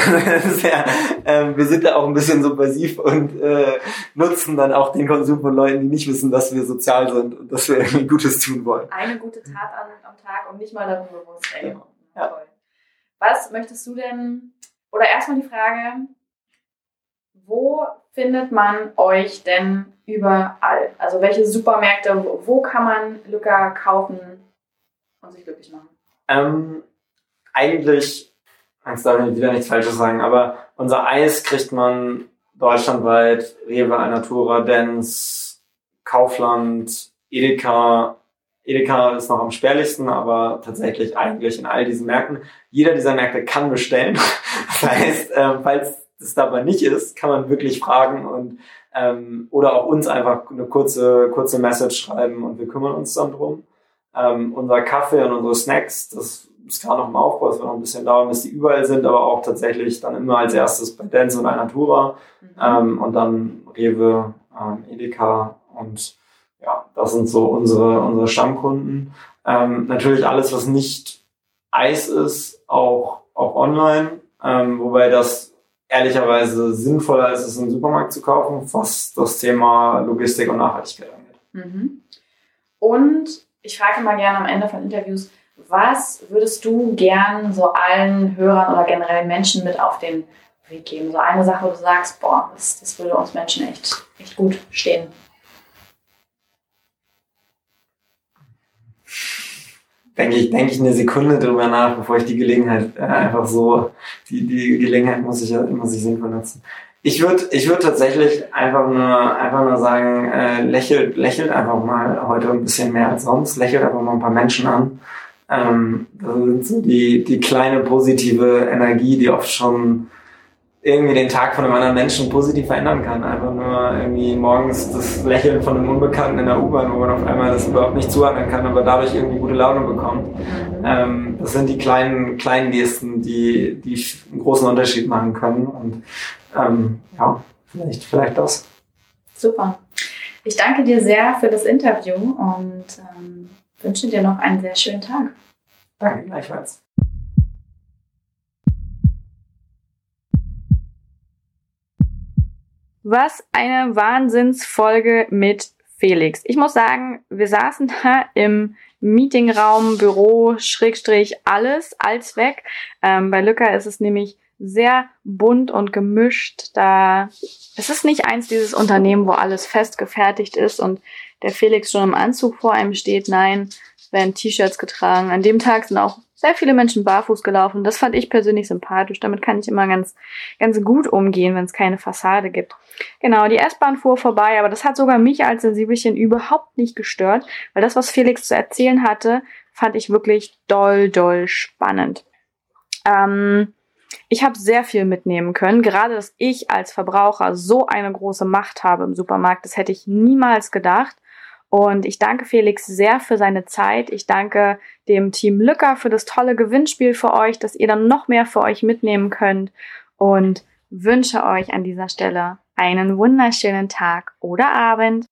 ja, ähm, wir sind da auch ein bisschen subversiv und äh, nutzen dann auch den Konsum von Leuten, die nicht wissen, dass wir sozial sind und dass wir irgendwie Gutes tun wollen. Eine gute Tat am, am Tag und nicht mal darum bewusst. Ey. Ja. Toll. Was möchtest du denn, oder erstmal die Frage, wo findet man euch denn überall? Also welche Supermärkte, wo, kann man Lücker kaufen und sich glücklich machen? Ähm, eigentlich, jetzt darf ich wieder nichts Falsches sagen, aber unser Eis kriegt man deutschlandweit, Rewe, Alnatura, Dens, Kaufland, Edeka. Edeka ist noch am spärlichsten, aber tatsächlich eigentlich in all diesen Märkten. Jeder dieser Märkte kann bestellen. Das heißt, äh, falls das dabei nicht ist, kann man wirklich fragen und ähm, oder auch uns einfach eine kurze, kurze Message schreiben und wir kümmern uns dann drum. Ähm, unser Kaffee und unsere Snacks, das ist gerade noch im Aufbau, es wird noch ein bisschen dauern, bis die überall sind, aber auch tatsächlich dann immer als erstes bei Dance und Alnatura mhm. ähm, und dann Rewe, ähm, Edeka und ja, das sind so unsere, unsere Stammkunden. Ähm, natürlich alles, was nicht Eis ist, auch, auch online, ähm, wobei das ehrlicherweise sinnvoller ist es, im Supermarkt zu kaufen, was das Thema Logistik und Nachhaltigkeit angeht. Mhm. Und ich frage mal gerne am Ende von Interviews, was würdest du gern so allen Hörern oder generell Menschen mit auf den Weg geben? So eine Sache, wo du sagst, boah, das, das würde uns Menschen echt, echt gut stehen. Denke ich, denke ich eine Sekunde drüber nach, bevor ich die Gelegenheit äh, einfach so, die, die Gelegenheit muss ich muss ich sinnvoll nutzen. Ich würde ich würde tatsächlich einfach nur, einfach nur sagen, äh, lächelt, lächelt einfach mal heute ein bisschen mehr als sonst, lächelt einfach mal ein paar Menschen an. Ähm, das sind so die, die kleine positive Energie, die oft schon irgendwie den Tag von einem anderen Menschen positiv verändern kann. Einfach nur irgendwie morgens das Lächeln von einem Unbekannten in der U-Bahn, wo man auf einmal das überhaupt nicht zuordnen kann, aber dadurch irgendwie gute Laune bekommt. Ähm, das sind die kleinen, kleinen Gesten, die, die einen großen Unterschied machen können. Und ähm, ja, vielleicht, vielleicht das. Super. Ich danke dir sehr für das Interview und ähm, wünsche dir noch einen sehr schönen Tag. Danke, gleichfalls. Was eine Wahnsinnsfolge mit Felix. Ich muss sagen, wir saßen da im Meetingraum, Büro, Schrägstrich, alles, als weg. Ähm, bei Lücker ist es nämlich sehr bunt und gemischt. Da es ist nicht eins dieses Unternehmen, wo alles fest gefertigt ist und der Felix schon im Anzug vor einem steht. Nein, werden T-Shirts getragen. An dem Tag sind auch sehr viele Menschen barfuß gelaufen. Das fand ich persönlich sympathisch. Damit kann ich immer ganz, ganz gut umgehen, wenn es keine Fassade gibt. Genau, die S-Bahn fuhr vorbei, aber das hat sogar mich als Sensibelchen überhaupt nicht gestört, weil das, was Felix zu erzählen hatte, fand ich wirklich doll, doll spannend. Ähm, ich habe sehr viel mitnehmen können. Gerade, dass ich als Verbraucher so eine große Macht habe im Supermarkt, das hätte ich niemals gedacht. Und ich danke Felix sehr für seine Zeit. Ich danke dem Team Lücker für das tolle Gewinnspiel für euch, dass ihr dann noch mehr für euch mitnehmen könnt. Und wünsche euch an dieser Stelle einen wunderschönen Tag oder Abend.